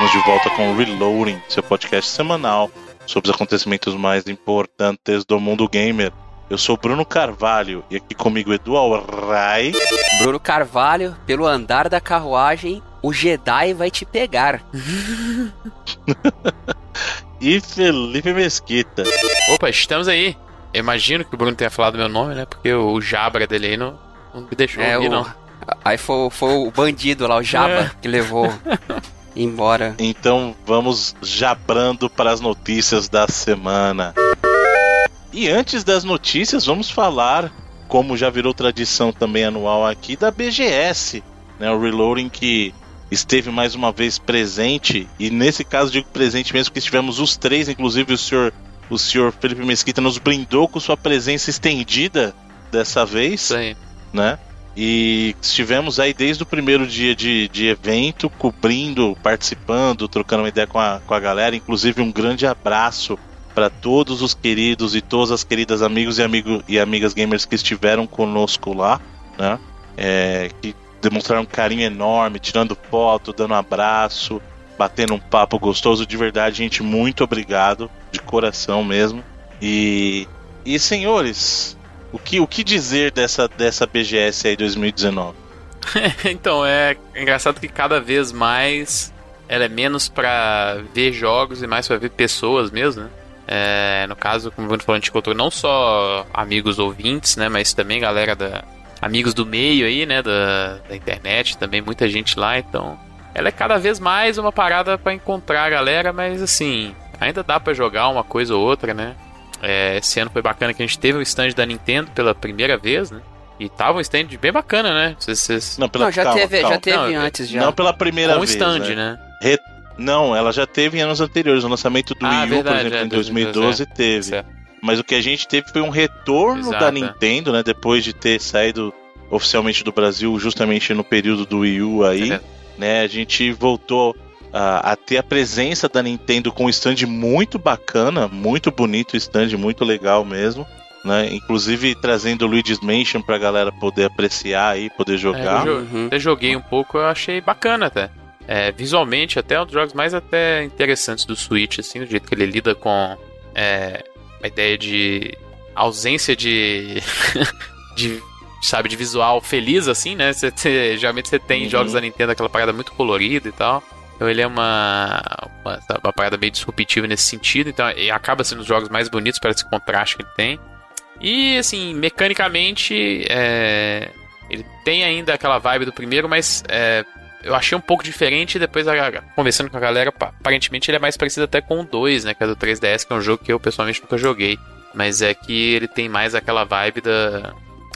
estamos de volta com o Reloading, seu podcast semanal sobre os acontecimentos mais importantes do mundo gamer. Eu sou Bruno Carvalho e aqui comigo Edu Alray. Bruno Carvalho, pelo andar da carruagem, o Jedi vai te pegar. e Felipe Mesquita. Opa, estamos aí. Eu imagino que o Bruno tenha falado meu nome, né? Porque o Jabra dele aí não, não me deixou é, ouvir, o... não. Aí foi, foi o bandido lá, o Jabba, é. que levou embora. Então vamos jabrando para as notícias da semana. E antes das notícias, vamos falar, como já virou tradição também anual aqui, da BGS, né? O Reloading que esteve mais uma vez presente, e nesse caso digo presente mesmo, porque estivemos os três, inclusive o senhor, o senhor Felipe Mesquita nos brindou com sua presença estendida dessa vez. Sim. Né? E estivemos aí desde o primeiro dia de, de evento, cobrindo, participando, trocando uma ideia com a, com a galera. Inclusive, um grande abraço para todos os queridos e todas as queridas amigos e, amigo, e amigas gamers que estiveram conosco lá, né? É, que demonstraram um carinho enorme, tirando foto, dando abraço, batendo um papo gostoso. De verdade, gente, muito obrigado, de coração mesmo. E, e senhores, o que, o que dizer dessa, dessa BGS aí 2019? então, é engraçado que cada vez mais ela é menos para ver jogos e mais para ver pessoas mesmo, né? É, no caso, como o Bruno falou, a gente encontrou não só amigos ouvintes, né? Mas também galera da. Amigos do meio aí, né? Da, da internet, também muita gente lá, então. Ela é cada vez mais uma parada para encontrar a galera, mas assim, ainda dá para jogar uma coisa ou outra, né? É, esse ano foi bacana que a gente teve o stand da Nintendo pela primeira vez, né? E tava um stand bem bacana, né? Vocês, Não, pela, não, já calma, teve, calma. já teve não, antes já. Não pela primeira Com vez. stand, né? né? Re... Não, ela já teve em anos anteriores. O lançamento do ah, Wii U, verdade, por exemplo, é, em 2012 é. teve. Certo. Mas o que a gente teve foi um retorno Exato, da é. Nintendo, né? Depois de ter saído oficialmente do Brasil, justamente no período do Wii U aí, é. né? A gente voltou a, a, ter a presença da Nintendo com um stand muito bacana, muito bonito o stand, muito legal mesmo. Né? Inclusive trazendo o Luigi's Mansion pra galera poder apreciar e poder jogar. É, eu, uhum. eu joguei um pouco, eu achei bacana até. É, visualmente, até é um dos jogos mais até interessantes do Switch, assim, do jeito que ele lida com é, a ideia de ausência de, de sabe, de visual feliz, assim, né? Você, você, geralmente você tem uhum. jogos da Nintendo aquela parada muito colorida e tal. Então ele é uma, uma, uma parada bem disruptiva nesse sentido. Então acaba sendo os jogos mais bonitos para esse contraste que ele tem. E assim, mecanicamente, é, ele tem ainda aquela vibe do primeiro, mas é, eu achei um pouco diferente. Depois, conversando com a galera, aparentemente ele é mais parecido até com o 2, né? Que é do 3DS, que é um jogo que eu pessoalmente nunca joguei. Mas é que ele tem mais aquela vibe da.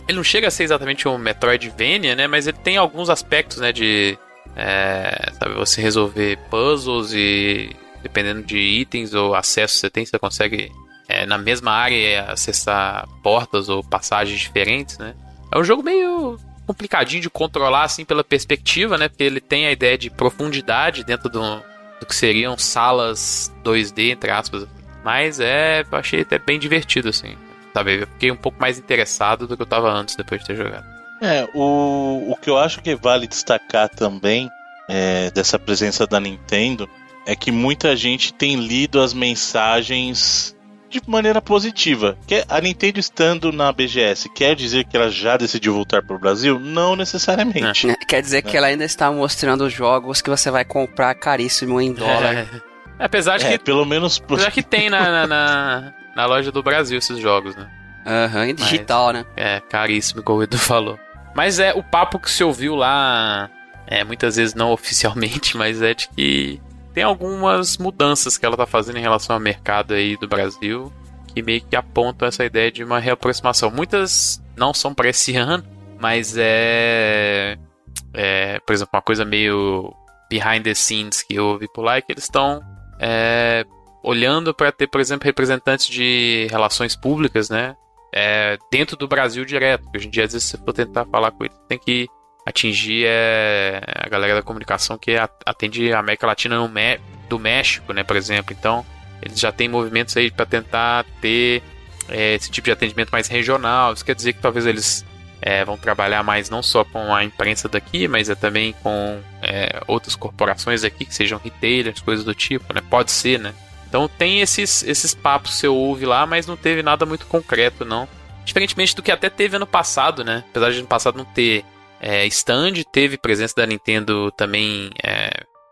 Ele não chega a ser exatamente um Metroidvania, né? Mas ele tem alguns aspectos, né? De é, sabe, você resolver puzzles e dependendo de itens ou acesso que você tem, você consegue é, na mesma área acessar portas ou passagens diferentes, né? É um jogo meio complicadinho de controlar assim pela perspectiva, né? Porque ele tem a ideia de profundidade dentro do, do que seriam salas 2D entre aspas. Mas é, eu achei até bem divertido assim. Sabe, eu fiquei um pouco mais interessado do que eu estava antes depois de ter jogado. É, o, o que eu acho que vale destacar também é, dessa presença da Nintendo é que muita gente tem lido as mensagens de maneira positiva. Que a Nintendo estando na BGS quer dizer que ela já decidiu voltar para o Brasil? Não necessariamente. É. Quer dizer é. que ela ainda está mostrando jogos que você vai comprar caríssimo em dólar. É. Apesar de é, que. Pelo menos. Apesar que tem na, na, na, loja do Brasil esses jogos, né? Aham, uhum, digital, Mas, né? É, caríssimo, como o Edu falou. Mas é o papo que se ouviu lá, é, muitas vezes não oficialmente, mas é de que tem algumas mudanças que ela tá fazendo em relação ao mercado aí do Brasil que meio que apontam essa ideia de uma reaproximação. Muitas não são para esse ano, mas é, é, por exemplo, uma coisa meio behind the scenes que eu ouvi por lá é que eles estão é, olhando para ter, por exemplo, representantes de relações públicas, né? É, dentro do Brasil direto. Hoje em dia, às vezes, você for tentar falar com ele, tem que atingir é, a galera da comunicação que atende a América Latina no do México, né, por exemplo. Então, eles já têm movimentos aí para tentar ter é, esse tipo de atendimento mais regional. Isso quer dizer que talvez eles é, vão trabalhar mais não só com a imprensa daqui, mas é também com é, outras corporações aqui, que sejam retailers, coisas do tipo, né? Pode ser, né? Então tem esses, esses papos que você ouve lá, mas não teve nada muito concreto, não. Diferentemente do que até teve ano passado, né? Apesar de ano passado não ter é, stand, teve presença da Nintendo também é,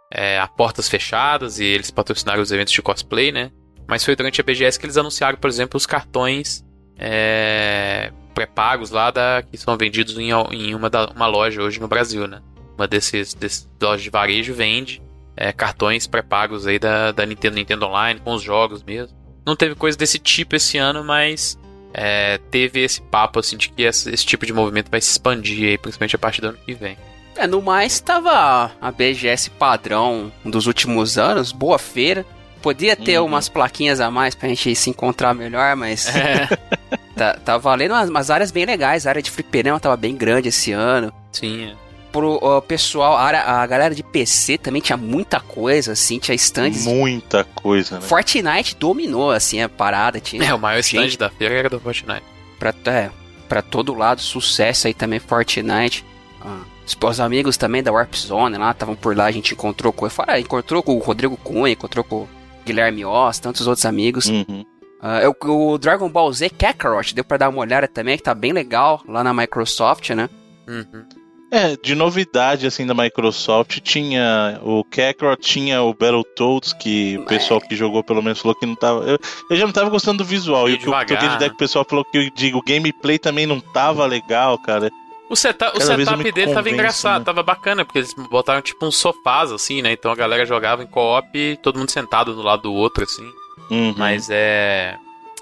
é, a portas fechadas e eles patrocinaram os eventos de cosplay, né? Mas foi durante a BGS que eles anunciaram, por exemplo, os cartões é, pré-pagos lá da, que são vendidos em, em uma, da, uma loja hoje no Brasil, né? Uma desses lojas de varejo vende é, cartões pré-pagos aí da, da Nintendo, Nintendo Online, com os jogos mesmo. Não teve coisa desse tipo esse ano, mas é, teve esse papo assim de que esse, esse, tipo de movimento vai se expandir aí, principalmente a partir do ano que vem. É, no mais tava a BGS padrão dos últimos anos, boa feira. Podia ter uhum. umas plaquinhas a mais pra gente se encontrar melhor, mas. É. tá, tá valendo umas, umas, áreas bem legais. A área de fliperama tava bem grande esse ano. Sim. Pro uh, pessoal, a, a, galera de PC também tinha muita coisa, assim, tinha stands. Muita coisa, né? Fortnite dominou, assim, a parada. Tinha é, o maior stand gente, da feira era do Fortnite. Pra, é, pra todo lado, sucesso aí também, Fortnite. Ah, os amigos também da Warp Zone lá, estavam por lá, a gente encontrou com. Fora, encontrou com o Rodrigo Cunha, encontrou com Guilherme Oss, tantos outros amigos. Uhum. Uh, o, o, Dragon Ball Z Kakarot, deu pra dar uma olhada também, que tá bem legal lá na Microsoft, né? Uhum. É, de novidade assim da Microsoft tinha o Kakarot, tinha o Battletoads, que o pessoal que jogou pelo menos falou que não tava. Eu, eu já não tava gostando do visual. E, e o que eu troquei de ideia que o pessoal falou que digo, o gameplay também não tava legal, cara. O, seta o setup dele convenço, tava engraçado, né? tava bacana, porque eles botaram tipo uns sofás, assim, né? Então a galera jogava em co-op, todo mundo sentado do lado do outro, assim. Uhum. Mas é...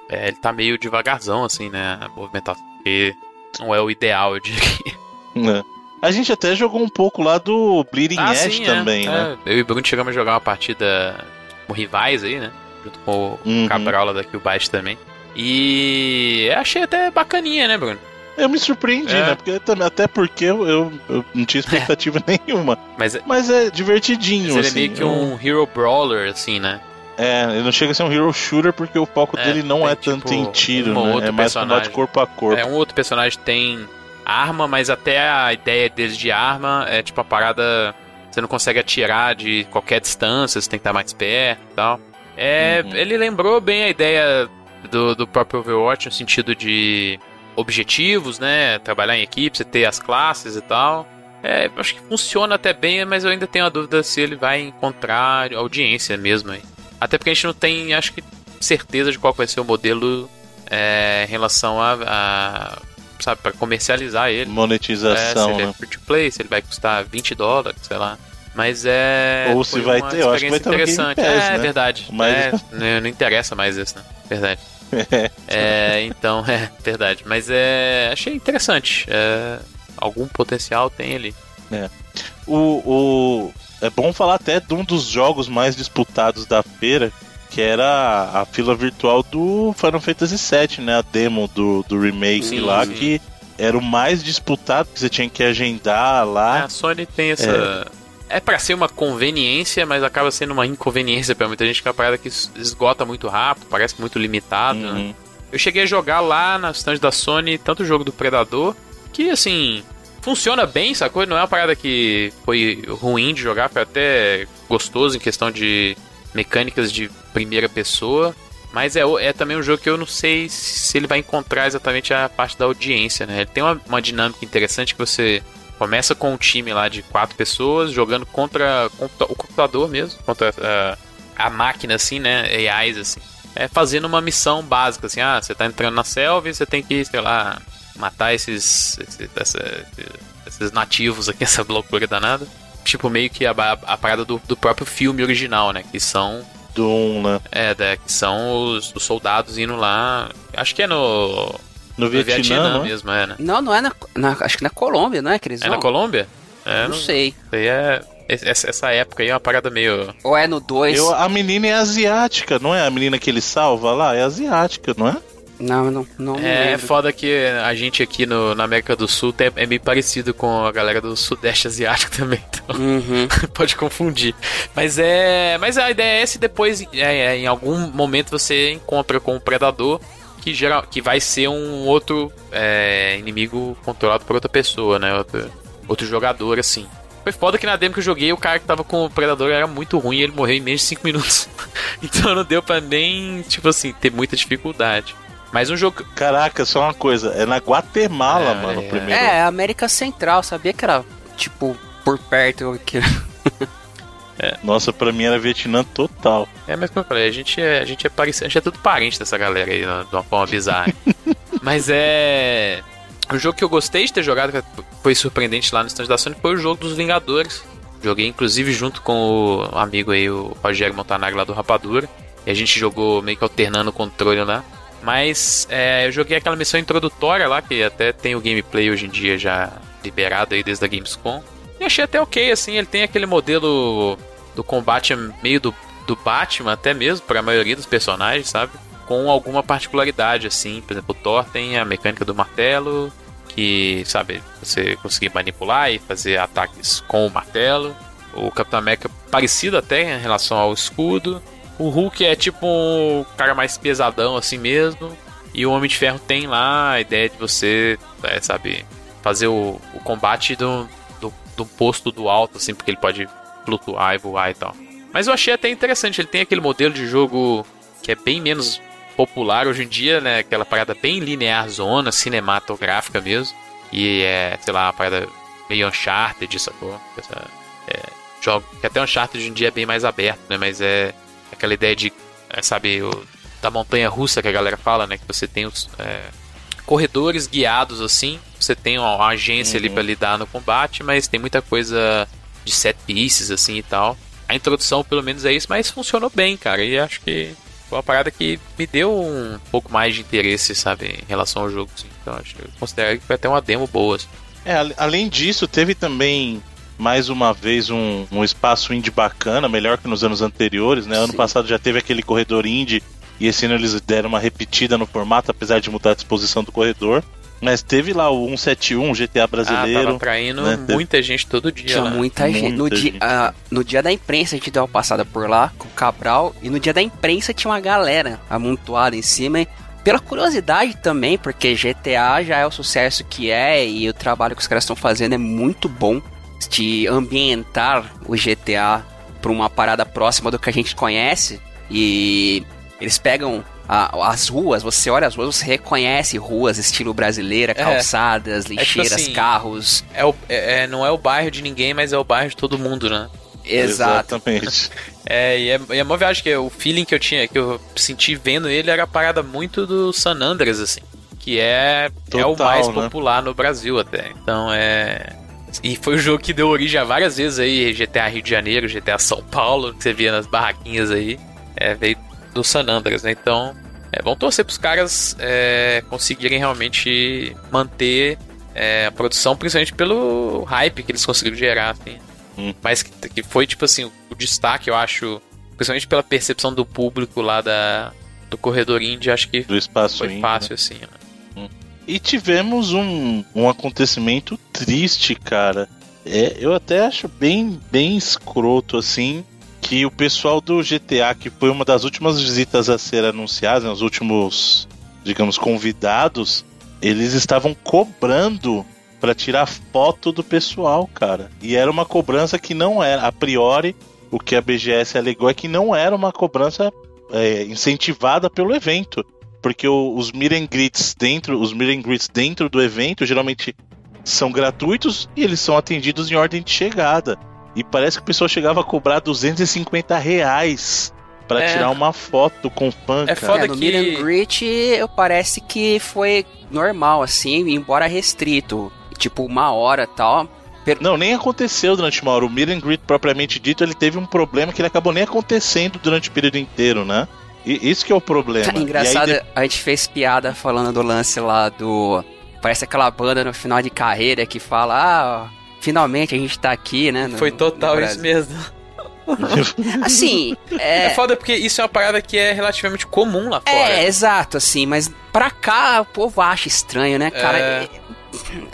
é. Ele tá meio devagarzão, assim, né? A movimentação. Porque não é o ideal, eu diria. É. A gente até jogou um pouco lá do Bleeding ah, Edge sim, é. também, é. né? É. Eu e o Bruno chegamos a jogar uma partida com rivais aí, né? Junto com o uhum. Cabral lá da Killbyte também. E achei até bacaninha, né, Bruno? Eu me surpreendi, é. né? Porque, até porque eu, eu, eu não tinha expectativa nenhuma. Mas, é- Mas é divertidinho, Mas assim. Ele é meio que um Hero Brawler, assim, né? É, ele não chega a ser um hero shooter porque o foco é, dele não é tipo, tanto em tiro, um né? É mais combate corpo a corpo. É, um outro personagem tem arma, mas até a ideia deles de arma é tipo a parada. Você não consegue atirar de qualquer distância, você tem que estar mais perto e tal. É, uhum. Ele lembrou bem a ideia do, do próprio Overwatch no sentido de objetivos, né? Trabalhar em equipe, você ter as classes e tal. É, acho que funciona até bem, mas eu ainda tenho a dúvida se ele vai encontrar audiência mesmo. Até porque a gente não tem, acho que, certeza de qual vai ser o modelo é, em relação a, a sabe, para comercializar ele. Monetização, é, se ele é né? é free to play, se ele vai custar 20 dólares, sei lá. Mas é. Ou se vai ter, eu acho que vai ter interessante. Pass, é, né? verdade. Mas... É, não, não interessa mais isso, né? Verdade. é, então, é verdade. Mas é, achei interessante. É, algum potencial tem ali. É. O, o, é bom falar até de um dos jogos mais disputados da feira, que era a fila virtual do Final Fantasy VII, né? A demo do, do remake sim, lá, sim. que era o mais disputado, que você tinha que agendar lá. É, a Sony tem essa. É é para ser uma conveniência, mas acaba sendo uma inconveniência para muita gente, que é uma parada que esgota muito rápido, parece muito limitado, né? uhum. né? Eu cheguei a jogar lá na stand da Sony tanto o jogo do Predador, que assim, funciona bem, sacou? Não é uma parada que foi ruim de jogar, foi até gostoso em questão de mecânicas de primeira pessoa. Mas é, é também um jogo que eu não sei se ele vai encontrar exatamente a parte da audiência, né? Ele tem uma, uma dinâmica interessante que você Começa com um time lá de quatro pessoas jogando contra, o computador mesmo, contra uh, a máquina, assim, né? AIs, assim. É fazendo uma missão básica, assim. Ah, você tá entrando na selva e você tem que, sei lá, matar esses, esses, esses nativos aqui, essa loucura danada. Tipo, meio que a, a, a parada do, do próprio filme original, né? Que são Doom, né? É, né, que são os, os, soldados indo lá. Acho que é no. No, no Vietnã, Vietnã não? É? mesmo, é, né? Não, não é na, na, Acho que na Colômbia, não é, Cris? É na Colômbia? É, não, não sei. Aí é. Essa época aí é uma parada meio. Ou é no 2? A menina é asiática, não é? A menina que ele salva lá é asiática, não é? Não, não, não. É, é foda que a gente aqui no, na América do Sul é, é meio parecido com a galera do Sudeste Asiático também. Então uhum. pode confundir. Mas é. Mas a ideia é essa e depois, é, é, em algum momento, você encontra com o Predador. Que, geral, que vai ser um outro é, inimigo controlado por outra pessoa, né? Outro, outro jogador, assim. Foi foda que na demo que eu joguei, o cara que tava com o Predador era muito ruim e ele morreu em menos de 5 minutos. então não deu pra nem, tipo assim, ter muita dificuldade. Mas um jogo. Caraca, só uma coisa. É na Guatemala, é, mano, o primeiro. É, América Central. Sabia que era, tipo, por perto aqui. É. Nossa, pra mim era Vietnã total. É, mas como eu falei, a gente é, a gente é parecido, a gente é tudo parente dessa galera aí, de uma forma bizarra. mas é. O jogo que eu gostei de ter jogado, que foi surpreendente lá no stand da Sony, foi o jogo dos Vingadores. Joguei inclusive junto com o amigo aí, o Rogério Montanagro lá do Rapadura. E a gente jogou meio que alternando o controle lá. Mas é, eu joguei aquela missão introdutória lá, que até tem o gameplay hoje em dia já liberado aí desde a Gamescom. E achei até ok, assim, ele tem aquele modelo do combate meio do, do Batman, até mesmo, para a maioria dos personagens, sabe? Com alguma particularidade, assim. Por exemplo, o Thor tem a mecânica do martelo, que, sabe, você conseguir manipular e fazer ataques com o martelo. O Capitão América é parecido até em relação ao escudo. O Hulk é tipo um cara mais pesadão assim mesmo. E o Homem de Ferro tem lá a ideia de você, é, sabe, fazer o, o combate do, do, do, posto do alto, assim, porque ele pode flutuar e voar e tal. Mas eu achei até interessante, ele tem aquele modelo de jogo que é bem menos popular hoje em dia, né? Aquela parada bem linear zona, cinematográfica mesmo. E é, sei lá, uma parada meio Uncharted, sacou? Essa, é, jogo, que até Uncharted hoje em dia é bem mais aberto, né? Mas é aquela ideia de, é, sabe, o, da montanha russa que a galera fala, né? Que você tem os é, corredores guiados assim, você tem uma agência uhum. ali para lidar no combate, mas tem muita coisa de set pieces assim e tal. A introdução, pelo menos, é isso, mas funcionou bem, cara. E acho que foi uma parada que me deu um pouco mais de interesse, sabe, em relação ao jogo. Assim. Então, acho que eu considero que foi até uma demo boa. Assim. É, além disso, teve também mais uma vez um, um espaço indie bacana, melhor que nos anos anteriores, né? Sim. Ano passado já teve aquele corredor indie e esse ano eles deram uma repetida no formato, apesar de mudar a disposição do corredor. Mas teve lá o 171, GTA brasileiro. Ah, tava traindo né? muita gente todo dia. Tinha lá. muita gente. no, gente. Dia, uh, no dia da imprensa a gente deu uma passada por lá com o Cabral. E no dia da imprensa tinha uma galera amontoada em cima. Pela curiosidade também, porque GTA já é o sucesso que é e o trabalho que os caras estão fazendo é muito bom de ambientar o GTA para uma parada próxima do que a gente conhece. E eles pegam a, as ruas, você olha as ruas, você reconhece ruas estilo brasileira, é. calçadas, é, lixeiras, é tipo assim, carros. É, o, é, é, não é o bairro de ninguém, mas é o bairro de todo mundo, né? Exato. Exatamente. É, e é, e é uma viagem que o feeling que eu tinha, que eu senti vendo ele era a parada muito do San Andreas, assim. Que é, Total, é o mais né? popular no Brasil até. Então é. E foi o jogo que deu origem a várias vezes aí, GTA Rio de Janeiro, GTA São Paulo, que você via nas barraquinhas aí. É, veio do San Andreas, né? Então, é, vamos torcer para os caras é, conseguirem realmente manter é, a produção, principalmente pelo hype que eles conseguiram gerar, assim. Hum. Mas que, que, foi, tipo assim, o, o, destaque, eu acho, principalmente pela percepção do público lá da, do corredor indie, acho que do espaço foi indie, fácil, né? assim, né? E tivemos um, um acontecimento triste, cara. É, eu até acho bem, bem escroto, assim, que o pessoal do GTA, que foi uma das últimas visitas a ser anunciadas, né, os últimos, digamos, convidados, eles estavam cobrando para tirar foto do pessoal, cara. E era uma cobrança que não era, a priori, o que a BGS alegou é que não era uma cobrança é, incentivada pelo evento. Porque o, os meet greets dentro, os meet greets dentro do evento geralmente são gratuitos e eles são atendidos em ordem de chegada. E parece que o pessoal chegava a cobrar 250 reais para é. tirar uma foto com fã, é Foda é, no que... meet and greet, eu parece que foi normal, assim, embora restrito. Tipo, uma hora tal. Per... Não, nem aconteceu durante uma hora. O meet and greet, propriamente dito, ele teve um problema que ele acabou nem acontecendo durante o período inteiro, né? E isso que é o problema. engraçado, aí, a gente fez piada falando do lance lá do... Parece aquela banda no final de carreira que fala, ah finalmente a gente tá aqui, né? No, Foi total isso mesmo. assim, é... é foda porque isso é uma parada que é relativamente comum lá fora. É, exato, assim, mas pra cá o povo acha estranho, né, cara? É...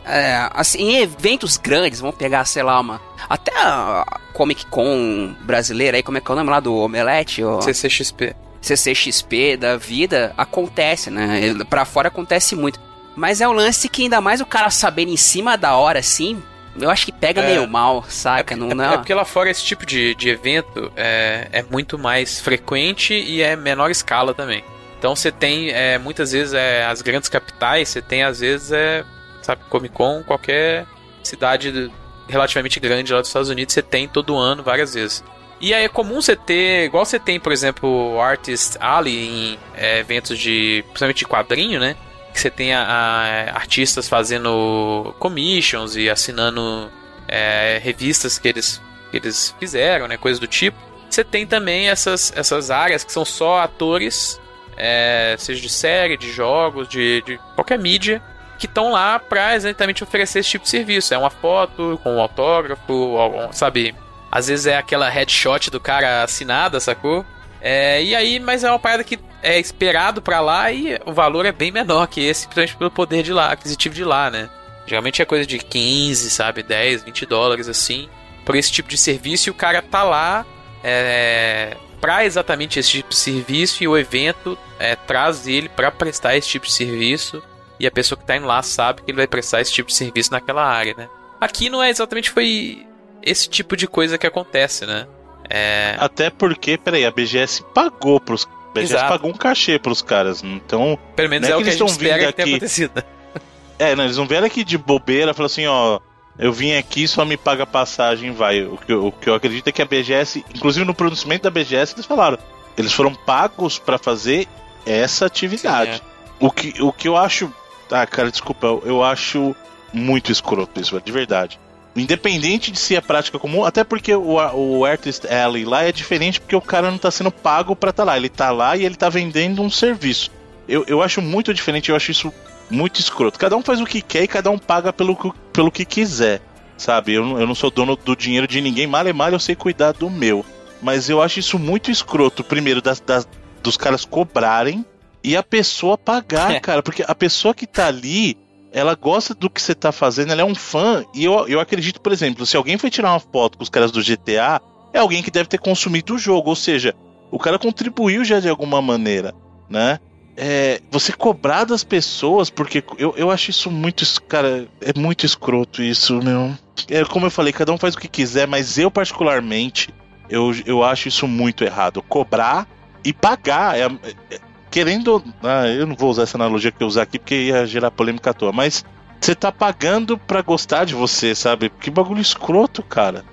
É, assim, em eventos grandes, vamos pegar, sei lá, uma. Até a Comic Con brasileira aí, como é que é o nome lá do Omelete? Ou... CCXP. CCXP da vida, acontece, né? Pra fora acontece muito. Mas é um lance que ainda mais o cara sabendo em cima da hora, assim, eu acho que pega é, meio mal, saca? É, não, não... é porque lá fora esse tipo de, de evento é, é muito mais frequente e é menor escala também. Então você tem, é, muitas vezes, é, as grandes capitais, você tem, às vezes, é, sabe, Comic Con, qualquer cidade relativamente grande lá dos Estados Unidos, você tem todo ano, várias vezes. E aí é comum você ter, igual você tem, por exemplo, Artist Alley em é, eventos de, principalmente de quadrinho, né? Que você tem a, a, artistas fazendo commissions e assinando é, revistas que eles, que eles fizeram, né? Coisas do tipo. Você tem também essas, essas áreas que são só atores, é, seja de série, de jogos, de, de qualquer mídia, que estão lá para exatamente oferecer esse tipo de serviço. É uma foto com um autógrafo, sabe? Às vezes é aquela headshot do cara assinada, sacou? É, e aí, mas é uma parada que é esperado para lá e o valor é bem menor que esse, principalmente pelo poder de lá, aquisitivo de lá, né? Geralmente é coisa de 15, sabe, 10, 20 dólares assim, por esse tipo de serviço e o cara tá lá é, para exatamente esse tipo de serviço e o evento é, traz ele para prestar esse tipo de serviço e a pessoa que tá indo lá sabe que ele vai prestar esse tipo de serviço naquela área, né? Aqui não é exatamente foi esse tipo de coisa que acontece, né? É... Até porque, peraí, a BGS pagou pros. A BGS Exato. pagou um cachê pros caras, então. Pelo menos é, é o que, eles estão vindo aqui. É, não, eles não vieram aqui de bobeira, falaram assim, ó. Eu vim aqui, só me paga passagem, vai. O que, eu, o que eu acredito é que a BGS, inclusive no pronunciamento da BGS, eles falaram. Eles foram pagos para fazer essa atividade. Sim, é. o, que, o que eu acho. Ah, cara, desculpa, eu, eu acho muito escroto isso, de verdade. Independente de ser a prática comum, até porque o, o Artist Alley lá é diferente porque o cara não tá sendo pago pra estar tá lá. Ele tá lá e ele tá vendendo um serviço. Eu, eu acho muito diferente, eu acho isso muito escroto. Cada um faz o que quer e cada um paga pelo, pelo que quiser, sabe? Eu, eu não sou dono do dinheiro de ninguém, mal é mal eu sei cuidar do meu. Mas eu acho isso muito escroto, primeiro, das, das dos caras cobrarem e a pessoa pagar, é. cara. Porque a pessoa que tá ali, ela gosta do que você tá fazendo, ela é um fã. E eu, eu acredito, por exemplo, se alguém foi tirar uma foto com os caras do GTA, é alguém que deve ter consumido o jogo. Ou seja, o cara contribuiu já de alguma maneira, né? É, você cobrar das pessoas, porque eu, eu acho isso muito. Cara, é muito escroto isso, meu. É, como eu falei, cada um faz o que quiser, mas eu, particularmente, eu, eu acho isso muito errado. Cobrar e pagar. É, é, querendo. Ah, eu não vou usar essa analogia que eu usar aqui porque ia gerar polêmica à toa, mas você tá pagando pra gostar de você, sabe? Que bagulho escroto, cara.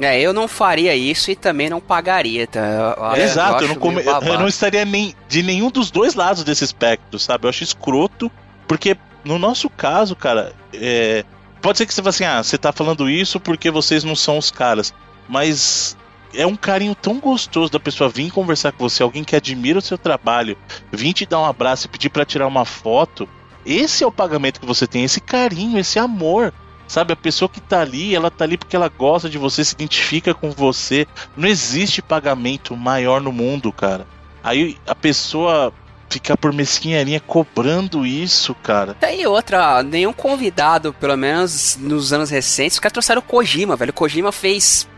É... é eu não faria isso e também não pagaria, tá? Exato, eu, eu não, come... eu não estaria nem de nenhum dos dois lados desse espectro, sabe? Eu acho escroto, porque no nosso caso, cara, é... pode ser que você fale assim, ah, você tá falando isso porque vocês não são os caras, mas é um carinho tão gostoso da pessoa vir conversar com você, alguém que admira o seu trabalho, vir te dar um abraço e pedir para tirar uma foto. Esse é o pagamento que você tem, esse carinho, esse amor. Sabe, a pessoa que tá ali, ela tá ali porque ela gosta de você, se identifica com você. Não existe pagamento maior no mundo, cara. Aí a pessoa ficar por mesquinharia cobrando isso, cara. Tem outra, nenhum convidado, pelo menos nos anos recentes, os caras trouxeram o Kojima, velho. O Kojima fez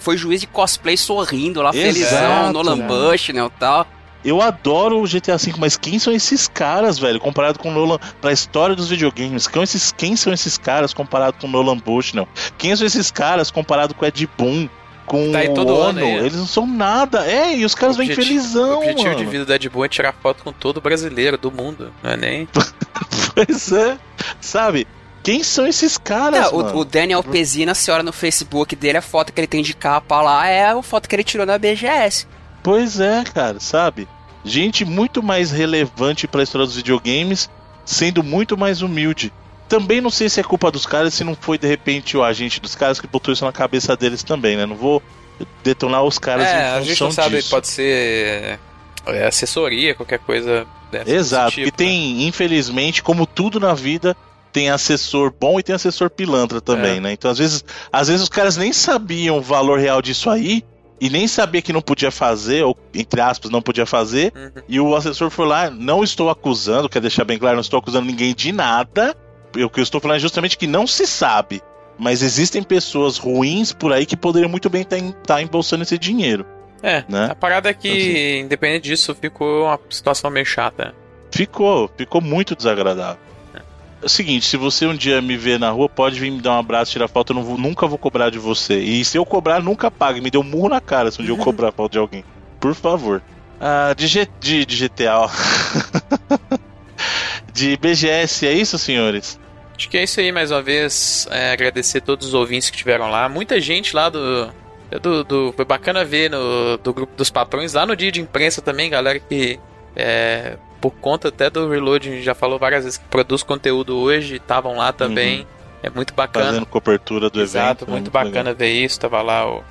foi juiz de cosplay sorrindo lá, Exato, felizão, Nolan né? Bushnell e tal. Eu adoro o GTA V, mas quem são esses caras, velho, comparado com o Nolan, pra história dos videogames? Quem, esses, quem são esses caras comparado com o Nolan Bushnell? Quem são esses caras comparado com o Ed Boon? Com tá o Ono? Aí, Eles não são nada. É, e os caras vêm felizão, O objetivo mano. de vida do Ed Boon é tirar foto com todo brasileiro do mundo, não é nem... pois é, sabe? Quem são esses caras, é, o, o, Daniel Pezina, se olha no Facebook dele, a foto que ele tem de capa lá é a foto que ele tirou na BGS. Pois é, cara, sabe? Gente muito mais relevante para a história dos videogames, sendo muito mais humilde. Também não sei se é culpa dos caras, se não foi de repente o agente dos caras que botou isso na cabeça deles também, né? Não vou detonar os caras é, em função a gente não sabe, disso. pode ser é, assessoria, qualquer coisa dessa. Exato, tipo, e tem, né? infelizmente, como tudo na vida, tem assessor bom e tem assessor pilantra também, É. né? Então, às vezes, às vezes os caras nem sabiam o valor real disso aí e nem sabia que não podia fazer, ou entre aspas, não podia fazer. Uhum. E o assessor foi lá, não estou acusando, quer deixar bem claro, não estou acusando ninguém de nada. O que eu estou falando é justamente que não se sabe. Mas existem pessoas ruins por aí que poderiam muito bem estar embolsando esse dinheiro, É, né? a parada é que, Assim. independente disso, ficou uma situação meio chata. Ficou, ficou muito desagradável. É o seguinte, se você um dia me ver na rua, pode vir me dar um abraço, tirar foto, eu vou- nunca vou cobrar de você. E se eu cobrar, nunca pague. Me dê um murro na cara se um dia eu cobrar foto de alguém. Por favor. Ah, de, G- de, de GTA. ó. de BGS, é isso, senhores? Acho que é isso aí, mais uma vez. É, agradecer a todos os ouvintes que estiveram lá. Muita gente lá do. do, do- foi bacana ver no do grupo dos patrões lá no dia de imprensa também, galera que. É, por conta até do Reload, a gente já falou várias vezes que produz conteúdo hoje, estavam lá também. É muito bacana. Fazendo cobertura do Exato, evento. né? muito bacana legal. ver isso. Tava lá o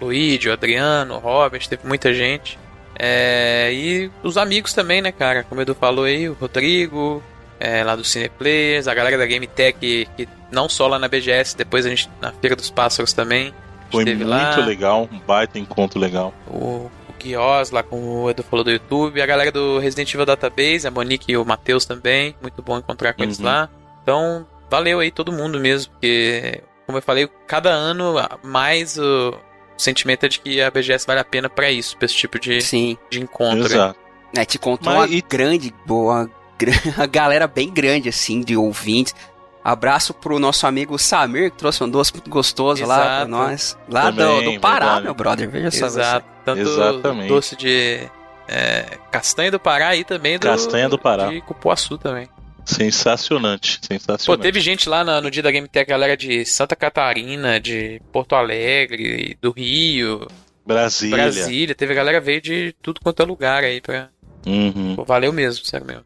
Luigi, o Adriano, o Robert, teve muita gente. É, e os amigos também, né, cara? Como o Edu falou aí, o Rodrigo, é, lá do Cineplayers, a galera da Game Tech, que, que não só lá na BGS, depois a gente na Feira dos Pássaros também. Foi esteve muito lá. legal, um baita encontro legal. O, o Guios lá com o Edu falou do YouTube, a galera do Resident Evil Database, a Monique e o Matheus também. Muito bom encontrar com eles Uhum. lá. Então, valeu aí todo mundo mesmo, porque, como eu falei, cada ano mais o sentimento é de que a BGS vale a pena pra isso, pra esse tipo de, Sim. de encontro. Exato. É, te contou Mas uma e- grande, boa, uma galera bem grande, assim, de ouvintes. Abraço pro nosso amigo Samir, que trouxe um doce muito gostoso lá pra Exato. nós. Lá do, Também, do Pará, verdade. meu brother. Veja só você. Exato. Tanto Exatamente. doce de é, castanha do Pará e também do, Castanha do Pará. de cupuaçu também. Sensacionante, Pô, sensacionante. teve gente lá na- no dia da Game Tech, galera de Santa Catarina, de Porto Alegre, do Rio, Brasília. Brasília. Teve galera veio de tudo quanto é lugar aí. Pra... Uhum. Pô, valeu mesmo, sério mesmo.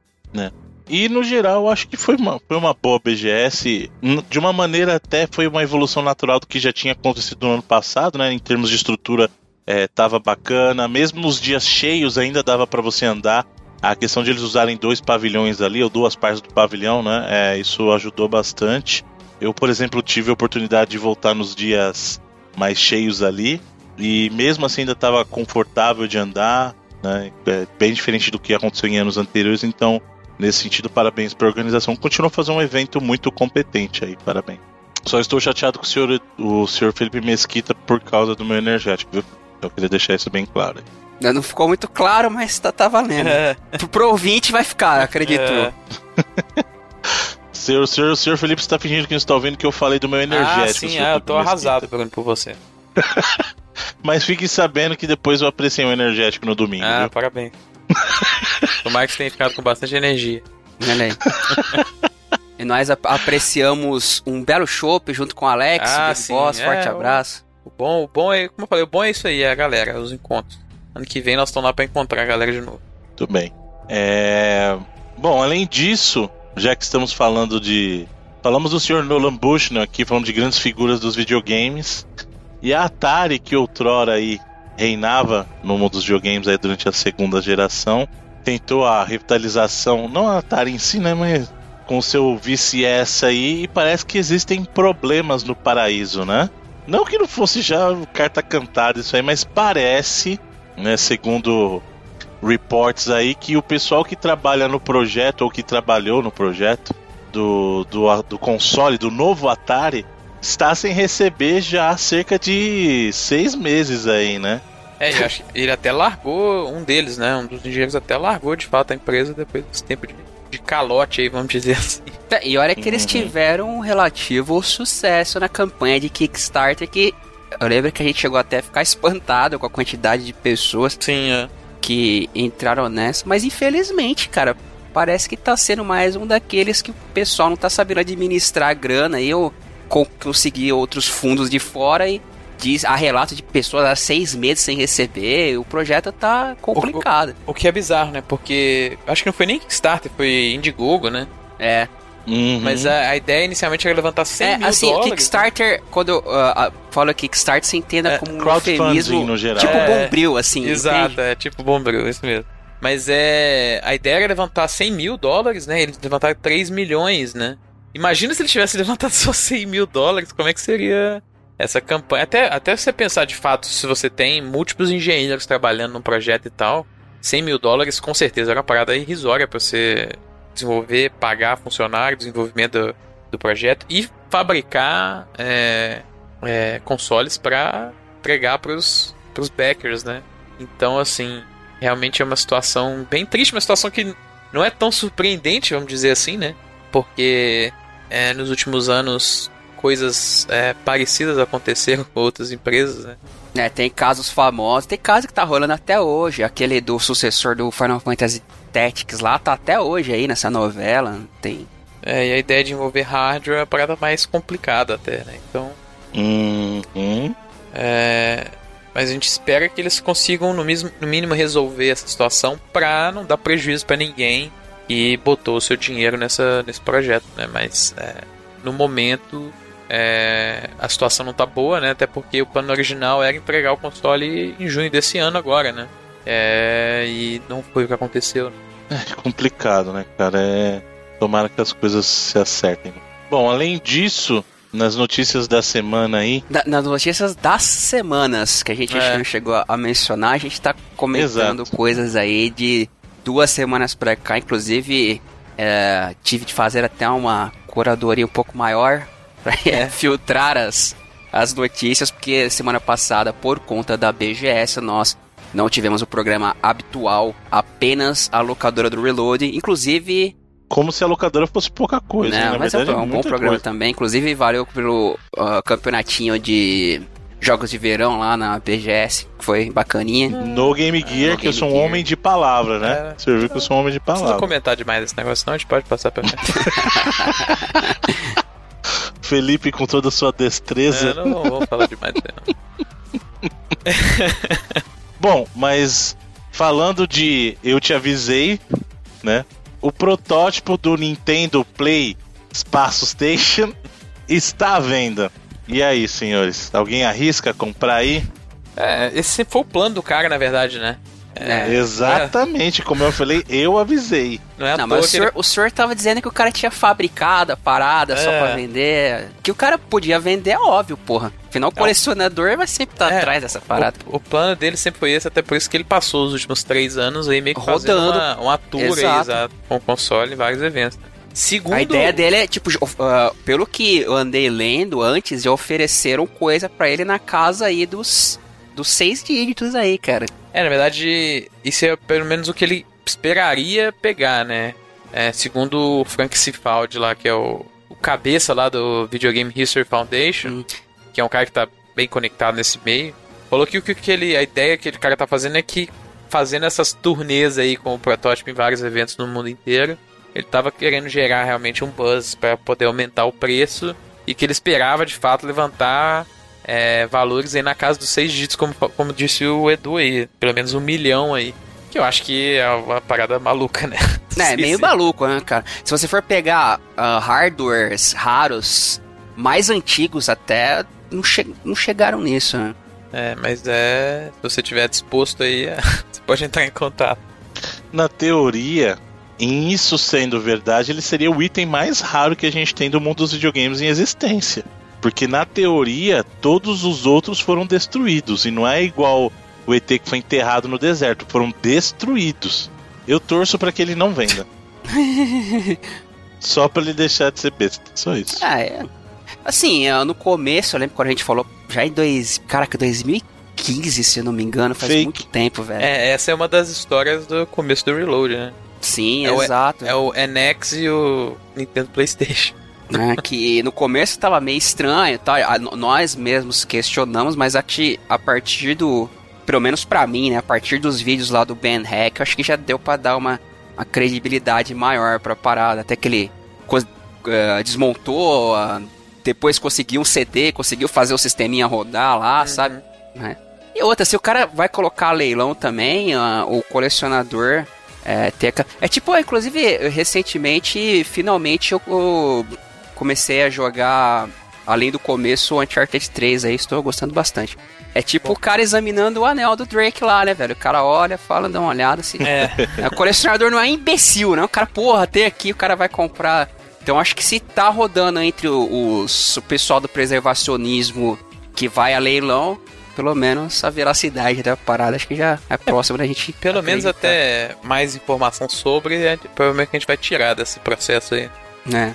E no geral, acho que foi uma, foi uma boa BGS. De uma maneira, até foi uma evolução natural do que já tinha acontecido no ano passado, né? Em termos de estrutura, é, tava bacana. Mesmo nos dias cheios, ainda dava para você andar. A questão de eles usarem dois pavilhões ali, ou duas partes do pavilhão, né? É, isso ajudou bastante. Eu, por exemplo, tive a oportunidade de voltar nos dias mais cheios ali. E mesmo assim ainda estava confortável de andar, né? É, bem diferente do que aconteceu em anos anteriores. Então, Nesse sentido, parabéns para a organização. Continua fazendo um evento muito competente aí, parabéns. Só estou chateado com o senhor, o senhor Felipe Mesquita por causa do meu energético, viu? Eu queria deixar isso bem claro. Ainda Não ficou muito claro, mas tá, tá valendo. Pro, pro ouvinte vai ficar, acredito. É. Senhor, senhor, o senhor Felipe está fingindo que não está ouvindo que eu falei do meu energético. Ah, sim, ah, eu tô Mesquita. arrasado Bruno, por você. Mas fique sabendo que depois eu apreciei o energético no domingo, Ah, viu? parabéns. Que você tenha ficado com bastante energia. Olha aí. e nós ap- apreciamos um belo chopp junto com o Alex, Ah, o sim, Boss, é, forte o- abraço. O bom, o bom é, como eu falei, o bom é isso aí, é a galera, os encontros. Ano que vem nós estamos lá pra encontrar a galera de novo. Tudo bem. É... Bom, além disso, já que estamos falando de. Falamos do senhor Nolan Bushnell aqui, falando de grandes figuras dos videogames. E a Atari, que outrora aí reinava no mundo dos videogames aí durante a segunda geração, tentou a revitalização, não a Atari em si, né, mas com seu VCS aí, e parece que existem problemas no paraíso, né? Não que não fosse já carta cantada isso aí, mas parece, né, segundo reports aí que o pessoal que trabalha no projeto ou que trabalhou no projeto do, do, do console, do novo Atari, está sem receber já há cerca de seis meses aí, né? É, eu acho que ele até largou um deles, né? Um dos engenheiros até largou de fato a empresa depois desse tempo de, de calote aí, vamos dizer assim. É, E olha que eles Uhum. tiveram um relativo sucesso na campanha de Kickstarter que eu lembro que a gente chegou até a ficar espantado com a quantidade de pessoas Sim, é. que entraram nessa, mas infelizmente, cara, parece que tá sendo mais um daqueles que o pessoal não tá sabendo administrar a grana e eu conseguir outros fundos de fora e diz há relatos de pessoas há seis meses sem receber, o projeto tá complicado. O que é bizarro, né? Porque acho que não foi nem Kickstarter, foi Indiegogo, né? É, Uhum. Mas a, a ideia inicialmente era levantar 100 é mil assim, dólares. né? Kickstarter, quando eu uh, uh, falo Kickstarter, você entenda É, como um crowdfunding eufemismo, no geral. tipo É, bombril, assim, Exato, entende? é tipo bombril, isso mesmo. Mas é. A ideia era levantar 100 mil dólares, né? Eles levantaram 3 milhões, né? Imagina se ele tivesse levantado só 100 mil dólares, como é que seria essa campanha? Até, até você pensar de fato, se você tem múltiplos engenheiros trabalhando num projeto e tal, 100 mil dólares com certeza era uma parada irrisória para você desenvolver, pagar funcionário, desenvolvimento do, do projeto e fabricar é, é, consoles para entregar para os backers, né? Então, assim, realmente é uma situação bem triste, uma situação que não é tão surpreendente, vamos dizer assim, né? Porque é, nos últimos anos coisas é, parecidas aconteceram com outras empresas, né? É, tem casos famosos, tem caso que tá rolando até hoje. Aquele do sucessor do Final Fantasy Tactics lá tá até hoje aí nessa novela. Tem. É, e a ideia de envolver hardware é a parada mais complicada até, né? Então. Uhum. É, mas a gente espera que eles consigam, no, mesmo, no mínimo, resolver essa situação pra não dar prejuízo para ninguém e botou o seu dinheiro nessa, nesse projeto, né? Mas é, no momento é, a situação não tá boa, né? Até porque o plano original era entregar o console em junho desse ano agora, né? É, e não foi o que aconteceu. Né? É complicado, né, cara? É... Tomara que as coisas se acertem. Bom, além disso, nas notícias da semana aí. Da, nas notícias das semanas que a gente é. chegou a mencionar, a gente tá comentando Exato. coisas aí de duas semanas pra cá. Inclusive, é, tive de fazer até uma curadoria um pouco maior para é. filtrar as, as notícias, porque semana passada, por conta da BGS, nós não tivemos o programa habitual, apenas a locadora do Reload. Inclusive, como se a locadora fosse pouca coisa. Não, né? mas verdade, é um, é bom programa coisa. também. Inclusive, valeu pelo uh, campeonatinho de jogos de verão lá na BGS, que foi bacaninha. No Game Gear, no que Game eu sou um Gear. homem de palavra, né? É. Você viu que eu sou um homem de palavra. Não precisa comentar demais esse negócio, não, a gente pode passar pra frente. Felipe com toda a sua destreza. É, não, não vamos falar demais dele, Bom, mas falando de eu te avisei, né? O protótipo do Nintendo Play Espaço Station está à venda. E aí, senhores? Alguém arrisca comprar aí? É, esse foi o plano do cara, na verdade, né? É, Exatamente, é. como eu falei, eu avisei. Não, é não mas o senhor, ele... o senhor tava dizendo que o cara tinha fabricado a parada é. só pra vender. Que o cara podia vender, é óbvio, porra. Afinal, o colecionador vai sempre estar tá é, atrás dessa parada. O, o, plano dele sempre foi esse, até por isso que ele passou os últimos três anos aí meio que Rodando. fazendo uma, uma tour Exato. aí, com o console em vários eventos. Segundo... A ideia dele é, tipo, uh, pelo que eu andei lendo antes, já ofereceram coisa para ele na casa aí dos, dos seis dígitos aí, cara. É, na verdade, isso é pelo menos o que ele esperaria pegar, né? É, segundo o Frank Cifaldi lá, que é o, o cabeça lá do Video Game History Foundation, hum. que é um cara que tá bem conectado nesse meio, falou que o que ele, a ideia que ele cara tá fazendo é que fazendo essas turnês aí com o protótipo em vários eventos no mundo inteiro, ele tava querendo gerar realmente um buzz para poder aumentar o preço e que ele esperava de fato levantar é, valores aí na casa dos seis dígitos, como, como disse o Edu aí, pelo menos um milhão aí. Que eu acho que é uma parada maluca, né? É, meio maluco, né, cara? Se você for pegar uh, hardwares raros, mais antigos até, não, che não chegaram nisso, né? É, mas é. Se você tiver disposto aí, você pode entrar em contato. Na teoria, em isso sendo verdade, ele seria o item mais raro que a gente tem do mundo dos videogames em existência. Porque na teoria, todos os outros foram destruídos. E não é igual o ET que foi enterrado no deserto. Foram destruídos. Eu torço para que ele não venda. Só para ele deixar de ser besta. Só isso. Ah, é. Assim, é, no começo, eu lembro quando a gente falou, já em dois. Caraca, 2015, se eu não me engano, faz Fake. muito tempo, velho. É, essa é uma das histórias do começo do Reload, né? Sim, é exato. O, é o NX e o Nintendo PlayStation né, que no começo estava meio estranho, tá? nós mesmos questionamos, mas aqui, a partir do, pelo menos para mim, né, a partir dos vídeos lá do Ben Hack, acho que já deu para dar uma, uma credibilidade maior para a parada, até que ele uh, desmontou, uh, depois conseguiu um CD, conseguiu fazer o sisteminha rodar lá, uhum. sabe? Né? E outra, se o cara vai colocar leilão também, uh, o colecionador é, teca. É tipo, inclusive, recentemente, finalmente eu, eu comecei a jogar, além do começo, o Uncharted 3 aí, estou gostando bastante. É tipo o cara examinando o anel do Drake lá, né, velho? O cara olha, fala, dá uma olhada assim. É. é o colecionador não é imbecil, né? O cara, porra, tem aqui, o cara vai comprar Então acho que se tá rodando entre os, o pessoal do preservacionismo que vai a leilão, pelo menos a veracidade da parada acho que já é próxima da gente. Pelo menos até mais informação sobre, é, provavelmente a gente vai tirar desse processo aí. É.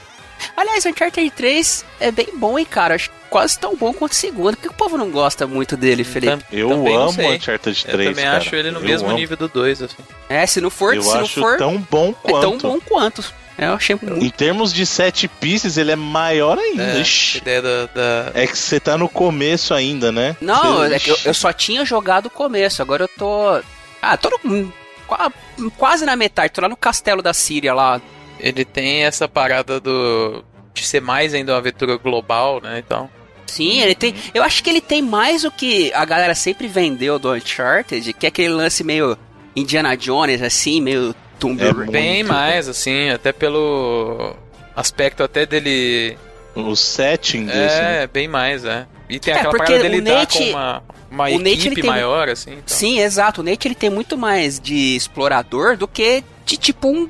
Aliás, Uncharted 3 é bem bom, hein, cara? Acho quase tão bom quanto o segundo. Por que o povo não gosta muito dele, Felipe? Eu amo Uncharted 3, Eu também cara. acho ele no Eu mesmo amo. nível do 2, assim. É, se não for, Eu se não acho for, tão bom é tão quanto. bom quanto. É, Eu achei muito. Em termos de sete pieces, ele é maior ainda. É, Ixi. ideia da... da- É que você tá no começo ainda, né? Não, Você- é que eu, eu só tinha jogado o começo, agora eu tô. Ah, tô no- qua- quase na metade, tô lá no castelo da Síria lá. Ele tem essa parada do... De ser mais ainda uma aventura global, né, então... Sim, ele tem. Eu acho que ele tem mais o que a galera sempre vendeu do Uncharted, que é aquele lance meio Indiana Jones, assim, meio Tomb É Raider. Bem mais, assim, até pelo aspecto até dele... O setting desse. né? É, bem mais, é. E tem É, aquela porque parada dele Nate- com uma, uma o Nate, equipe ele tem- maior, assim. então. Sim, exato. O Nate ele tem muito mais de explorador do que de tipo um.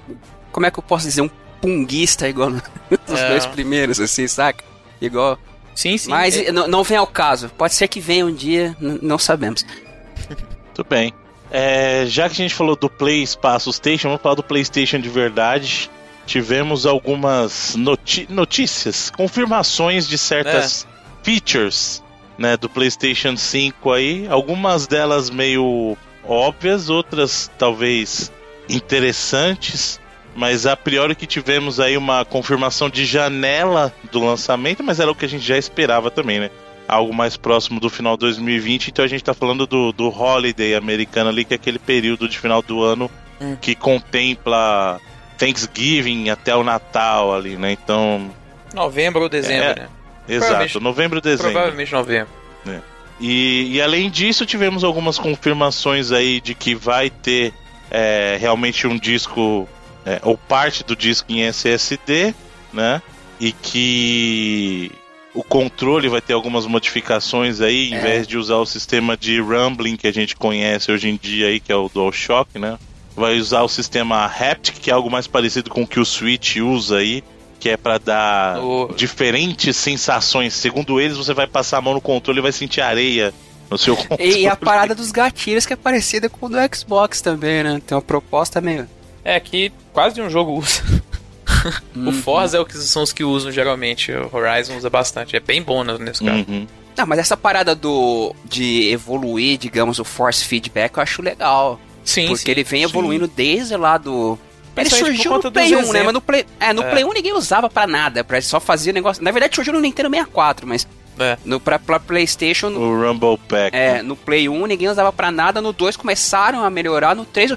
Como é que eu posso dizer? Um punguista igual nos É. dois primeiros, assim, saca? Igual. Sim, sim. Mas é- não, vem ao caso. Pode ser que venha um dia, não sabemos. Tudo bem. É, já que a gente falou do Play Espaço Station, vamos falar do PlayStation de verdade. Tivemos algumas notícias, confirmações de certas features né, do PlayStation 5 aí. Algumas delas meio óbvias, outras talvez interessantes. Mas a priori que tivemos aí uma confirmação de janela do lançamento, mas era o que a gente já esperava também, né? Algo mais próximo do final de 2020, então a gente tá falando do, do holiday americano ali, que é aquele período de final do ano Hum. que contempla Thanksgiving até o Natal ali, né? Então, Novembro ou dezembro, É, né? exato, novembro, dezembro. Provavelmente novembro. E, e além disso, tivemos algumas confirmações aí de que vai ter é, realmente um disco, é, ou parte do disco em SSD, né? E que o controle vai ter algumas modificações aí, em É. vez de usar o sistema de rumbling que a gente conhece hoje em dia aí, que é o DualShock, né? Vai usar o sistema Haptic, que é algo mais parecido com o que o Switch usa aí, que é para dar O- diferentes sensações. Segundo eles, você vai passar a mão no controle e vai sentir areia no seu controle. E a parada dos gatilhos que é parecida com o do Xbox também, né? Tem uma proposta meio. É que quase um jogo usa. o Forza é o que são os que usam geralmente. O Horizon usa bastante. É bem bom né, nesse caso. Uhum. Não, mas essa parada do de evoluir, digamos, o force feedback eu acho legal. Sim, porque sim. ele vem sim. evoluindo desde lá do. Ele surgiu no Play dos 1, né? exemplos. Mas no Play, é, no É. Play 1 ninguém usava pra nada, pra só fazia negócio. Na verdade, surgiu no Nintendo 64, mas É. no, pra, pra PlayStation, no- O Rumble Pack. é, no Play 1 ninguém usava pra nada, no 2 começaram a melhorar, no 3.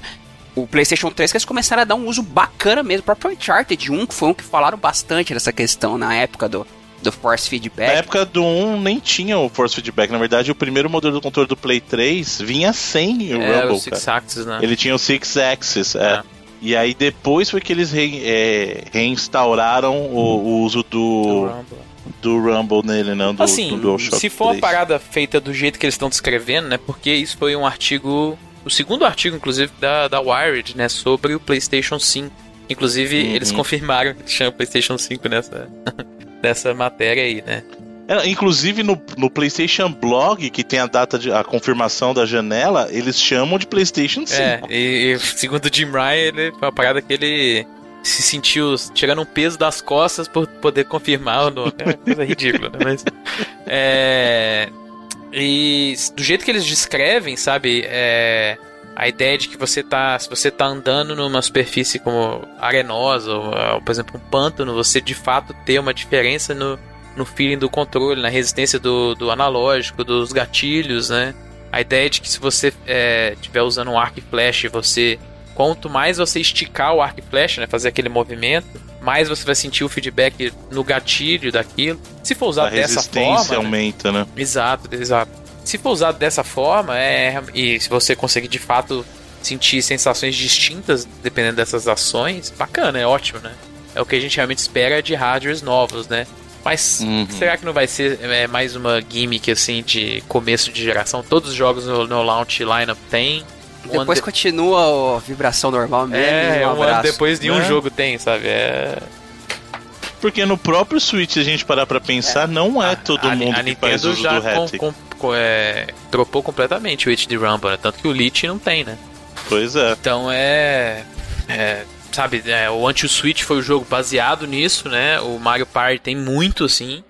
O PlayStation 3 que eles começaram a dar um uso bacana mesmo. O próprio Uncharted 1 que foi um que falaram bastante dessa questão na época do, do Force Na Feedback. época do 1 nem tinha o Force Feedback. Na verdade, o primeiro modelo do controle do Play 3 vinha sem o É, Rumble, o Six. Axis, né? Ele tinha o Six Axis, é. É. E aí depois foi que eles re- é, reinstauraram o, o uso do, Rumble. do Rumble nele, não do, Assim, do DualShock se for uma 3. parada feita do jeito que eles estão descrevendo, né? Porque isso foi um artigo, o segundo artigo, inclusive, da, da Wired, né? Sobre o PlayStation 5. Inclusive, Uhum. eles confirmaram que chama PlayStation 5 nessa, nessa matéria aí, né? É, inclusive no, no PlayStation Blog, que tem a data de a confirmação da janela, eles chamam de PlayStation 5. É, e, e segundo o Jim Ryan, ele, foi uma parada que ele se sentiu tirando um peso das costas por poder confirmar. No, é uma coisa ridícula, né? Mas. É. E do jeito que eles descrevem, sabe? É. A ideia de que você tá. Se você tá andando numa superfície como arenosa, ou, ou, por exemplo, um pântano, você de fato ter uma diferença no, no feeling do controle, na resistência do, do analógico, dos gatilhos, né? A ideia de que se você estiver usando um arco e flash, você. Quanto mais você esticar o arco e flash, né? Fazer aquele movimento, mais você vai sentir o feedback no gatilho daquilo. Se for a usado dessa resistência forma. né? aumenta, né? Exato, exato. Se for usado dessa forma, é, e se você conseguir de fato sentir sensações distintas dependendo dessas ações, bacana, é ótimo, né? É o que a gente realmente espera de hardwares novos, né? Mas Uhum. será que não vai ser é, mais uma gimmick assim de começo de geração? Todos os jogos no, no launch lineup tem. Um Depois de- continua a vibração normal mesmo. É, e um, ano depois de um Né? jogo tem, sabe? É... Porque no próprio Switch, se a gente parar pra pensar, é. não é todo a, mundo a, a que faz uso já do com, com, com, é, dropou completamente o HD Rumble, né? Tanto que o Lich não tem, né? Pois é. Então é... é sabe, é, o Anti-Switch foi o jogo baseado nisso, né? O Mario Party tem muito, assim.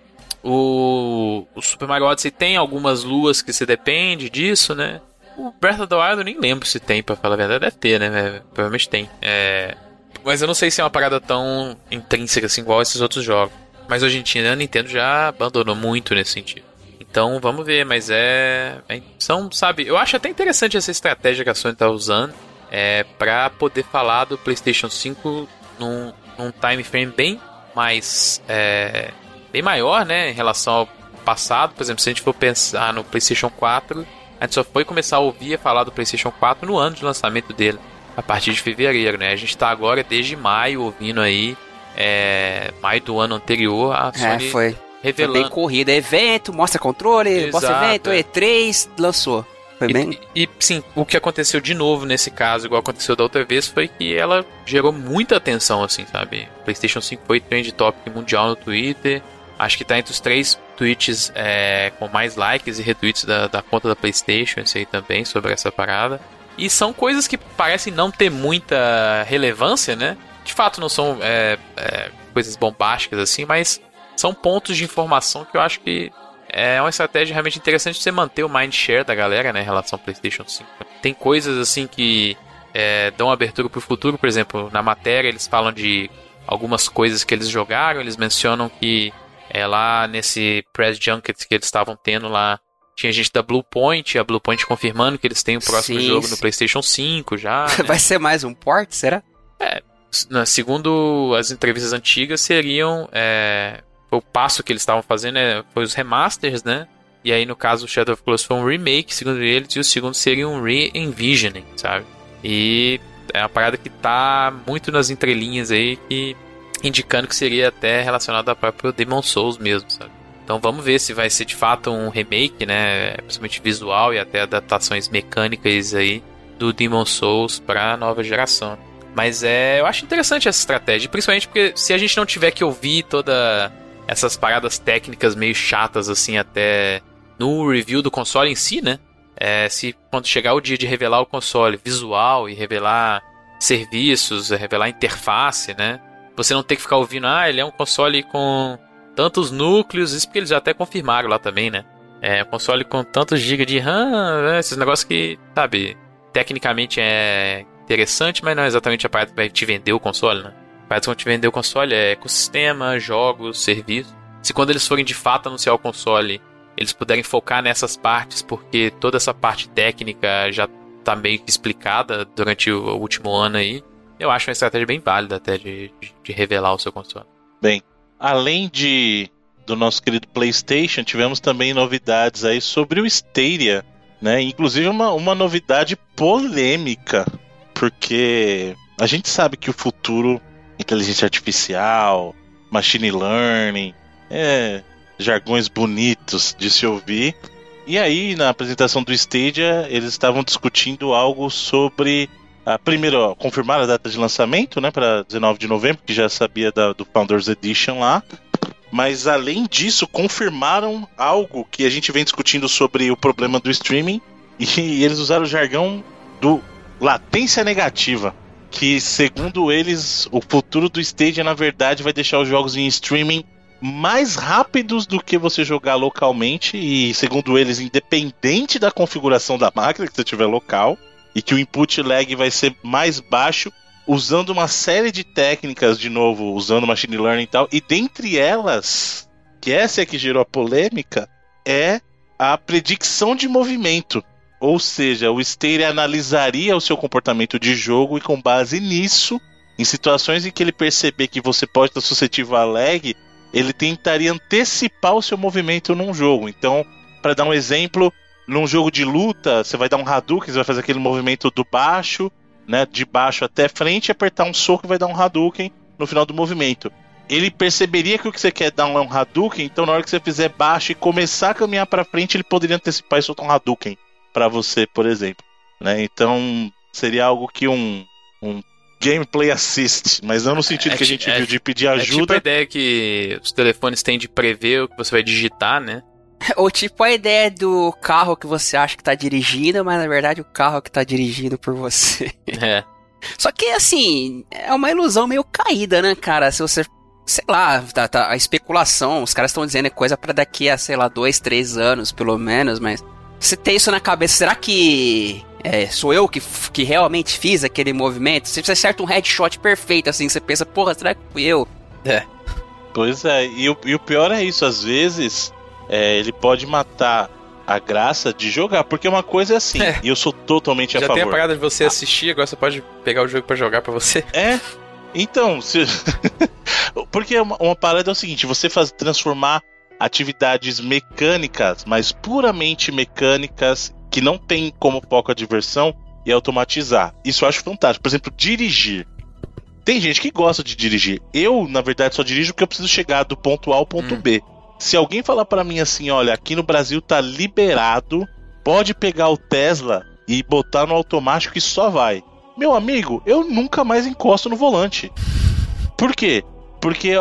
O, o Super Mario Odyssey tem algumas luas que se depende disso, né? O Breath of the Wild eu nem lembro se tem, pra falar a verdade. Deve ter, né? Provavelmente tem. É... Mas eu não sei se é uma parada tão intrínseca assim, igual esses outros jogos. Mas hoje em dia a Nintendo já abandonou muito nesse sentido. Então vamos ver, mas é. é são, sabe, eu acho até interessante essa estratégia que a Sony tá usando é, para poder falar do PlayStation 5 num, num time frame bem mais. É, bem maior, né, em relação ao passado. Por exemplo, se a gente for pensar no PlayStation 4, a gente só foi começar a ouvir falar do PlayStation 4 no ano de lançamento dele, a partir de fevereiro, né? A gente está agora desde maio ouvindo aí, é, maio do ano anterior, a é, Sony é, foi. revelando. Foi bem corrida, evento, mostra controle, Exato, mostra evento, é. E3, lançou. Foi bem... E, e, sim, o que aconteceu de novo nesse caso, igual aconteceu da outra vez, foi que ela gerou muita atenção, assim, sabe? PlayStation 5 foi trend topic mundial no Twitter. Acho que tá entre os três tweets é, com mais likes e retweets da, da conta da PlayStation, esse aí também, sobre essa parada. E são coisas que parecem não ter muita relevância, né? De fato, não são é, é, coisas bombásticas assim, mas são pontos de informação que eu acho que é uma estratégia realmente interessante você manter o mind share da galera, né, em relação ao PlayStation 5. Tem coisas assim que é, dão abertura para o futuro, por exemplo, na matéria eles falam de algumas coisas que eles jogaram, eles mencionam que é, lá nesse press junket que eles estavam tendo lá, tinha gente da Bluepoint, a Bluepoint confirmando que eles têm o próximo sim, jogo sim. no PlayStation 5 já. Né? Vai ser mais um port, será? É, segundo as entrevistas antigas, seriam é, o passo que eles estavam fazendo é, foi os remasters, né? E aí, no caso, o Shadow of Colossus foi um remake, segundo eles, e o segundo seria um re-envisioning, sabe? E é uma parada que tá muito nas entrelinhas aí, que indicando que seria até relacionado ao próprio Demon Souls mesmo, sabe? Então vamos ver se vai ser de fato um remake, né? Principalmente visual e até adaptações mecânicas aí do Demon Souls para nova geração. Mas é, eu acho interessante essa estratégia, principalmente porque se a gente não tiver que ouvir toda essas paradas técnicas meio chatas assim até no review do console em si, né? É, se quando chegar o dia de revelar o console visual e revelar serviços, revelar interface, né? Você não ter que ficar ouvindo, ah, ele é um console com tantos núcleos, isso porque eles até confirmaram lá também, né? É um console com tantos GB de RAM, né? esses negócios que, sabe, tecnicamente é interessante, mas não é exatamente a parte que vai te vender o console, né? Mas quando te vender o console é ecossistema, jogos, serviço. Se quando eles forem de fato anunciar o console, eles puderem focar nessas partes, porque toda essa parte técnica já tá meio que explicada durante o último ano aí, eu acho uma estratégia bem válida até de, de, de revelar o seu console. Bem, além de do nosso querido PlayStation, tivemos também novidades aí sobre o Stadia, né? Inclusive uma, uma novidade polêmica, porque a gente sabe que o futuro inteligência artificial, machine learning, é, jargões bonitos de se ouvir. E aí, na apresentação do Stadia, eles estavam discutindo algo sobre. Ah, primeiro, confirmar a data de lançamento, né, para 19 de novembro, que já sabia da, do Founders Edition lá. Mas além disso, confirmaram algo que a gente vem discutindo sobre o problema do streaming. E eles usaram o jargão do latência negativa que, segundo eles, o futuro do Stadia, na verdade, vai deixar os jogos em streaming mais rápidos do que você jogar localmente e, segundo eles, independente da configuração da máquina que você tiver local, e que o input lag vai ser mais baixo, usando uma série de técnicas, de novo, usando machine learning e tal, e dentre elas, que essa é que gerou a polêmica, é a predicção de movimento. Ou seja, o Stadia analisaria o seu comportamento de jogo e com base nisso, em situações em que ele perceber que você pode estar suscetível a lag, ele tentaria antecipar o seu movimento num jogo. Então, para dar um exemplo, num jogo de luta, você vai dar um Hadouken, você vai fazer aquele movimento do baixo, né, de baixo até frente, apertar um soco e vai dar um Hadouken no final do movimento. Ele perceberia que o que você quer dar um Hadouken, então na hora que você fizer baixo e começar a caminhar para frente, ele poderia antecipar e soltar um Hadouken para você, por exemplo. Né? Então seria algo que um, um gameplay assist, mas não no sentido É que a gente é- viu de pedir É tipo a ajuda. ideia que os telefones têm de prever o que você vai digitar, né? Ou tipo a ideia do carro que você acha que tá dirigindo, mas na verdade o carro que tá dirigindo por você. É. Só que assim, é uma ilusão meio caída, né, cara? Se você. Sei lá, tá, tá- a especulação, os caras estão dizendo é coisa pra daqui a, sei lá, dois, três anos, pelo menos, mas. Você tem isso na cabeça, será que. É, sou eu que, que realmente fiz aquele movimento? Se você acerta um headshot perfeito, assim, você pensa, porra, será que fui eu? Pois é, e o, e o pior é isso, às vezes é, ele pode matar a graça de jogar, porque uma coisa é assim, É. e eu sou totalmente a Já tem a favor. parada de você assistir, agora você pode pegar o jogo pra jogar pra você. É, então, se... porque uma, uma parada é o seguinte, você faz transformar atividades mecânicas, mas puramente mecânicas, que não tem como foco a diversão, e automatizar. Isso eu acho fantástico. Por exemplo, dirigir. Tem gente que gosta de dirigir. Eu, na verdade, só dirijo porque eu preciso chegar do ponto A ao ponto Hum. B. Se alguém falar pra mim assim, olha, aqui no Brasil tá liberado, pode pegar o Tesla e botar no automático e só vai. Meu amigo, eu nunca mais encosto no volante. Por quê? Porque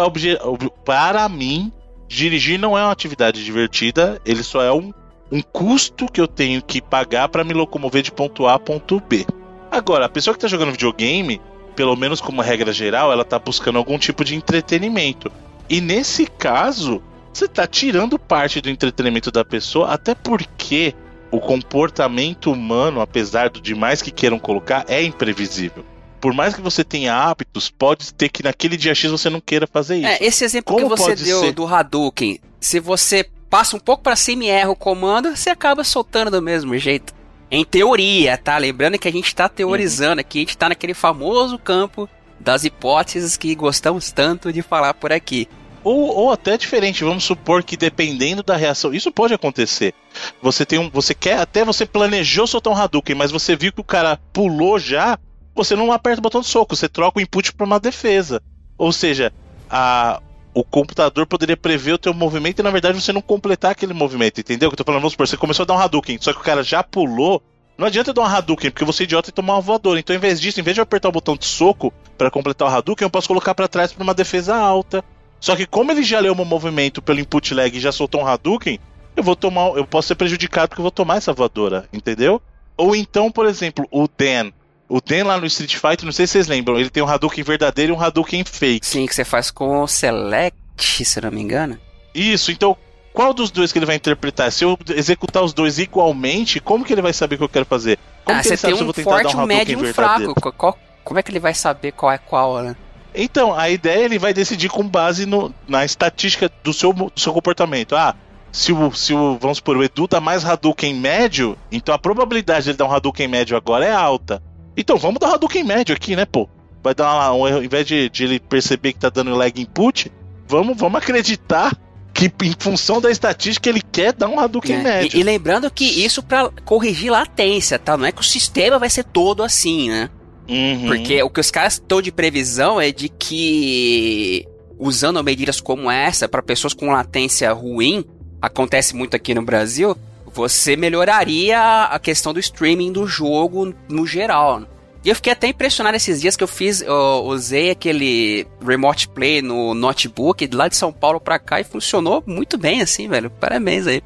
para mim, dirigir não é uma atividade divertida, ele só é um, um custo que eu tenho que pagar para me locomover de ponto A a ponto B. Agora, a pessoa que tá jogando videogame, pelo menos como regra geral, ela tá buscando algum tipo de entretenimento. E nesse caso, você tá tirando parte do entretenimento da pessoa, até porque o comportamento humano, apesar do demais que queiram colocar, é imprevisível. Por mais que você tenha hábitos, pode ter que naquele dia X você não queira fazer isso. É, esse exemplo Como que você deu ser? do Hadouken, se você passa um pouco pra cima e erra o comando, você acaba soltando do mesmo jeito. Em teoria, tá? Lembrando que a gente tá teorizando aqui, a gente tá naquele famoso campo das hipóteses que gostamos tanto de falar por aqui. Ou, ou até diferente, vamos supor que dependendo da reação, isso pode acontecer. Você tem um, você quer até você planejou soltar um Hadouken, mas você viu que o cara pulou já, você não aperta o botão de soco, você troca o input para uma defesa. Ou seja, a o computador poderia prever o teu movimento e na verdade você não completar aquele movimento, entendeu? Que eu tô falando, vamos supor, você começou a dar um Hadouken, só que o cara já pulou. Não adianta dar um Hadouken, porque você é idiota e tomar uma voadora. Então, em vez disso, em vez de eu apertar o botão de soco para completar o Hadouken, eu posso colocar para trás para uma defesa alta. Só que como ele já leu meu movimento pelo input lag e já soltou um Hadouken, eu vou tomar, eu posso ser prejudicado porque eu vou tomar essa voadora, entendeu? Ou então, por exemplo, o Dan. O Dan lá no Street Fighter, não sei se vocês lembram, ele tem um Hadouken verdadeiro e um Hadouken fake. Sim, que você faz com o Select, se eu não me engano. Isso, então qual dos dois que ele vai interpretar? Se eu executar os dois igualmente, como que ele vai saber o que eu quero fazer? Como ah, que você ele sabe tem se eu um vou tentar forte, dar um um médio e um fraco. Qual- como é que ele vai saber qual é qual, né? Então, a ideia ele vai decidir com base no- na estatística do seu, do seu comportamento. Ah, se o, se o, vamos supor, o Edu dá mais Hadouken médio, então a probabilidade de ele dar um Hadouken médio agora é alta. Então, vamos dar um Hadouken médio aqui, né, pô? Vai dar uma- um erro, ao invés de, de ele perceber que tá dando lag input, vamos, vamos acreditar que em função da estatística ele quer dar um Hadouken É, médio. E, e lembrando que isso pra corrigir latência, tá? Não é que o sistema vai ser todo assim, né? Uhum. Porque o que os caras estão de previsão é de que usando medidas como essa para pessoas com latência ruim, acontece muito aqui no Brasil, você melhoraria a questão do streaming do jogo no geral. E eu fiquei até impressionado esses dias que eu fiz, eu usei aquele remote play no notebook lá de São Paulo pra cá e funcionou muito bem assim, velho. Parabéns aí.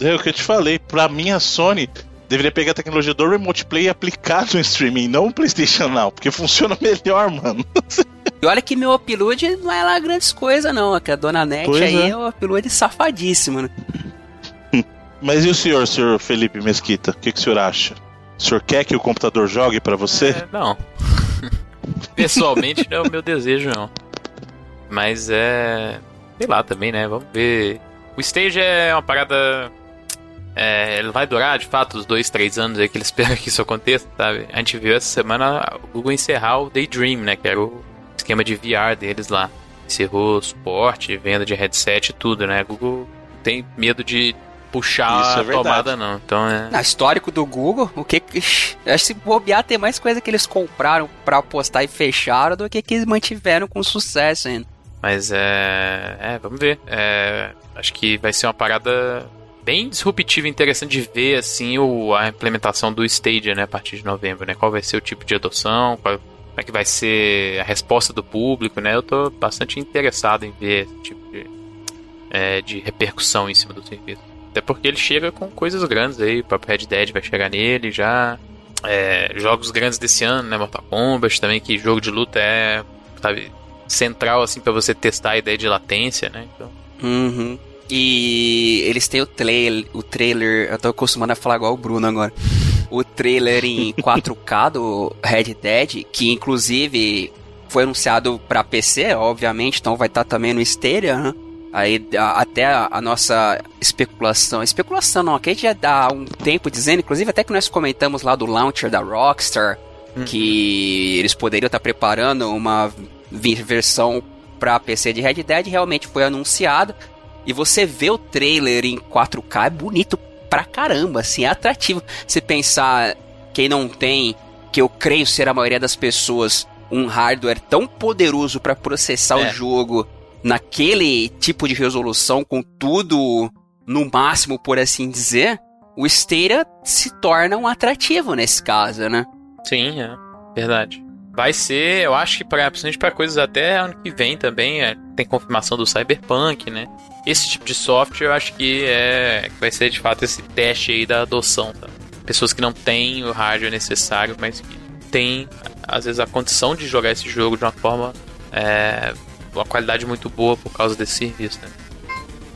É o que eu te falei, pra mim a Sony deveria pegar a tecnologia do Remote Play e aplicar no streaming, não o PlayStation Now, porque funciona melhor, mano. E olha que meu upload não é lá grandes coisas não, que a dona Net Pois aí é. é um upload safadíssimo, né? Mas e o senhor, senhor Felipe Mesquita? O que, que o senhor acha? O senhor quer que o computador jogue pra você? É, não. Pessoalmente não é o meu desejo, não. Mas é. Sei lá também, né? Vamos ver. O stage é uma parada. É, ele vai durar de fato os dois, três anos aí que eles esperam que isso aconteça, sabe? A gente viu essa semana o Google encerrar o Daydream, né? Que era o esquema de VR deles lá. Encerrou suporte, venda de headset e tudo, né? Google tem medo de puxar Isso é a verdade. tomada, não. Então é. Na histórico do Google, o que acho que se bobear tem mais coisa que eles compraram pra apostar e fecharam do que que eles mantiveram com sucesso ainda. Mas é. É, vamos ver. É, acho que vai ser uma parada bem disruptiva e interessante de ver, assim, o, a implementação do Stadia, né, a partir de novembro, né? Qual vai ser o tipo de adoção, qual é que vai ser a resposta do público, né? Eu tô bastante interessado em ver esse tipo de, é, de repercussão em cima do serviço. Até porque ele chega com coisas grandes aí, o próprio Red Dead vai chegar nele já. É, jogos grandes desse ano, né? Mortal Kombat também, que jogo de luta é sabe, central assim para você testar a ideia de latência, né? Então... Uhum. E eles têm o trailer, o trailer, eu tô acostumando a falar igual o Bruno agora. O trailer em 4K do Red Dead, que inclusive foi anunciado para PC, obviamente, então vai estar tá também no Stadia, né? Aí a, até a, a, nossa especulação, especulação não, aqui já dá um tempo dizendo, inclusive até que nós comentamos lá do launcher da Rockstar, uhum. que eles poderiam estar tá preparando uma versão para PC de Red Dead, realmente foi anunciado. E você vê o trailer em 4K, é bonito pra caramba, assim, é atrativo. Se pensar, quem não tem, que eu creio ser a maioria das pessoas, um hardware tão poderoso para processar é. o jogo naquele tipo de resolução, com tudo no máximo, por assim dizer, o Stadia se torna um atrativo nesse caso, né? Sim, é verdade. Vai ser, eu acho que pra, principalmente para coisas até ano que vem também, é, tem confirmação do Cyberpunk, né? Esse tipo de software eu acho que é vai ser de fato esse teste aí da adoção, tá? Pessoas que não têm o hardware necessário, mas que têm às vezes a condição de jogar esse jogo de uma forma é, uma qualidade muito boa por causa desse serviço, né?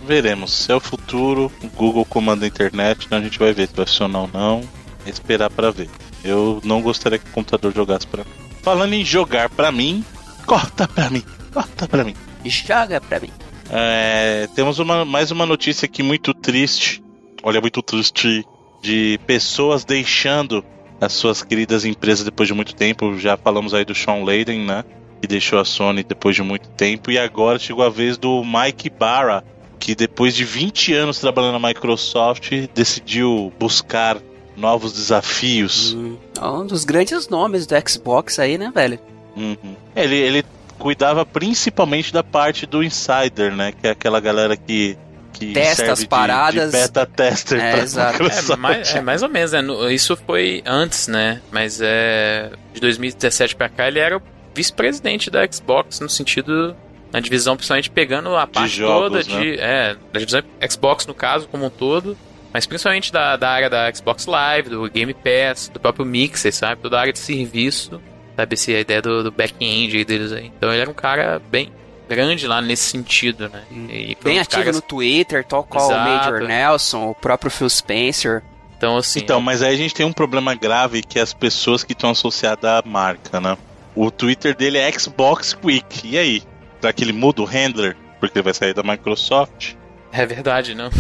Veremos. Se é o futuro, o Google comanda a internet, então a gente vai ver se vai funcionar ou não. Esperar para ver. Eu não gostaria que o computador jogasse para mim. Falando em jogar para mim, corta para mim, corta para mim. Joga para mim. É, temos uma, mais uma notícia aqui muito triste. Olha, muito triste. De pessoas deixando as suas queridas empresas depois de muito tempo. Já falamos aí do Sean Layden, né? que deixou a Sony depois de muito tempo, e agora chegou a vez do Mike Barra, que depois de 20 anos trabalhando na Microsoft, decidiu buscar novos desafios. Hum, um dos grandes nomes do Xbox aí, né, velho? Uhum. Ele, ele cuidava principalmente da parte do Insider, né? Que é aquela galera que que testa as paradas. De, de beta tester é, exato. É mais, é mais ou menos, né? Isso foi antes, né? Mas é. De 2017 pra cá ele era o vice-presidente da Xbox, no sentido. Na divisão, principalmente pegando a parte jogos, toda de. Né? É, da divisão Xbox, no caso, como um todo. Mas principalmente da, da área da Xbox Live, do Game Pass, do próprio Mixer, sabe? Toda a área de serviço. Sabe? Essa ideia do, do back-end deles aí. Então ele era um cara bem grande lá nesse sentido, né? E bem ativo caras... no Twitter, tal qual o Major Nelson, o próprio Phil Spencer. Então, assim. Então, mas aí a gente tem um problema grave que é as pessoas que estão associadas à marca, né? O Twitter dele é Xbox Quick. E aí? Será que ele muda o handler? Porque ele vai sair da Microsoft? É verdade, não?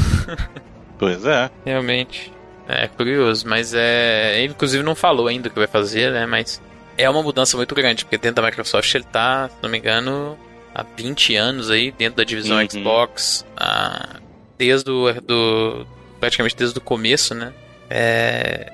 pois é. Realmente. É curioso, mas é. Ele inclusive não falou ainda o que vai fazer, né? Mas é uma mudança muito grande, porque dentro da Microsoft ele tá, se não me engano, há 20 anos aí, dentro da divisão uhum. Xbox, a, desde o, do. praticamente desde o começo, né? É.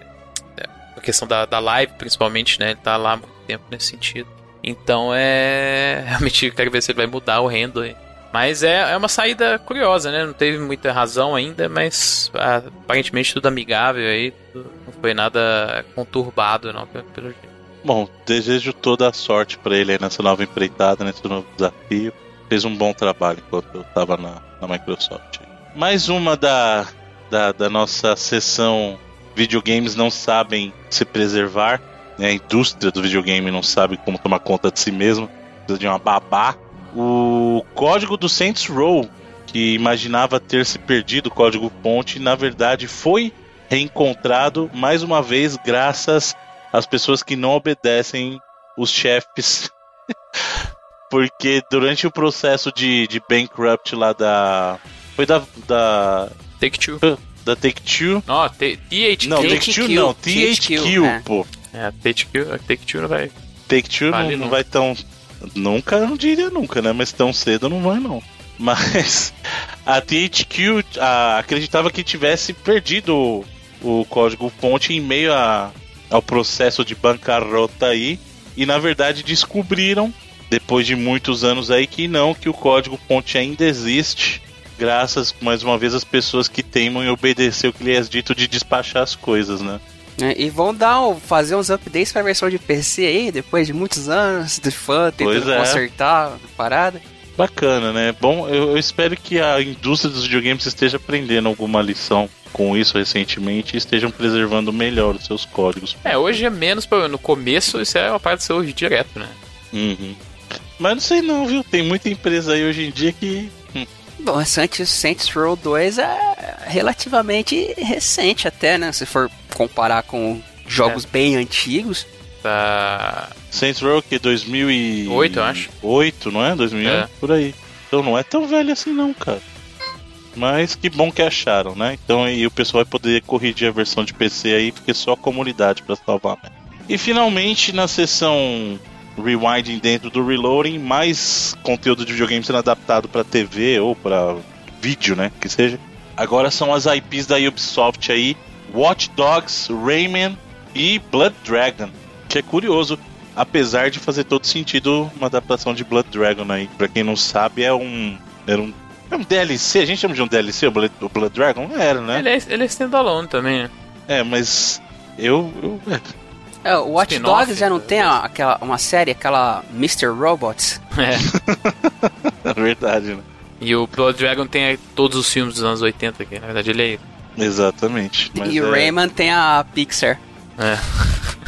A questão da, da live, principalmente, né? Ele tá lá tempo nesse sentido. Então é. Realmente quero ver se ele vai mudar o handle. Mas é, é uma saída curiosa, né? Não teve muita razão ainda, mas aparentemente tudo amigável aí. Tudo, não foi nada conturbado, não, pelo jeito. Bom, desejo toda a sorte para ele aí nessa nova empreitada, nesse novo desafio. Fez um bom trabalho enquanto eu estava na, na Microsoft. Mais uma da, da, da nossa sessão Videogames Não Sabem Se Preservar né, a indústria do videogame não sabe como tomar conta de si mesmo, precisa de uma babá. O código do Saints Row, que imaginava ter se perdido o código ponte, na verdade foi reencontrado mais uma vez graças às pessoas que não obedecem os chefes. Porque durante o processo de, de bankrupt lá da. Foi da. da Take Two. Da Take Two. Não, THQ. Não, Take Two não, THQ, é. pô. É, a Take-Two take não vai. Take-Two não, não vai tão. Nunca, não diria nunca, né? Mas tão cedo não vai, não. Mas a THQ a, acreditava que tivesse perdido o, o código fonte em meio a, ao processo de bancarrota aí. E na verdade descobriram, depois de muitos anos aí, que não, que o código fonte ainda existe. Graças, mais uma vez, às pessoas que teimam em obedecer o que lhe é dito de despachar as coisas, né? É, e vão dar, fazer uns updates pra versão de PC aí, depois de muitos anos de fã tentando Pois é. consertar a parada. Bacana, né? Bom, eu, eu espero que a indústria dos videogames esteja aprendendo alguma lição com isso recentemente e estejam preservando melhor os seus códigos. É, hoje é menos pra, no começo, isso é uma parte do seu hoje direto, né? Uhum. Mas não sei não, viu? Tem muita empresa aí hoje em dia que. hum, Bom, Saints, Saints Row 2 é relativamente recente até, né? Se for comparar com jogos É. bem antigos. Tá. Saints Row que 2008, Oito, eu acho. 8, não é? 2008, É. por aí. Então não é tão velho assim não, cara. Mas que bom que acharam, né? Então aí o pessoal vai poder corrigir a versão de PC aí, porque só a comunidade pra salvar. né? E finalmente na seção Rewinding dentro do Reloading, mais conteúdo de videogame sendo adaptado pra TV ou pra vídeo, né? Que seja. Agora são as IPs da Ubisoft aí, Watch Dogs, Rayman e Blood Dragon. Que é curioso, apesar de fazer todo sentido uma adaptação de Blood Dragon aí. Pra quem não sabe, é um. Era um. É um DLC, a gente chama de um DLC o Blood, o Blood Dragon? Era, né? Ele é, ele é standalone também, né? É, mas eu. eu é. É, o Watch Dogs já não tem a- aquela, uma série, aquela Mr. Robots? É. É verdade, né? E o Blood Dragon tem todos os filmes dos anos 80 aqui. Na verdade, ele é. Exatamente. Mas, e o é- Rayman tem a Pixar. É.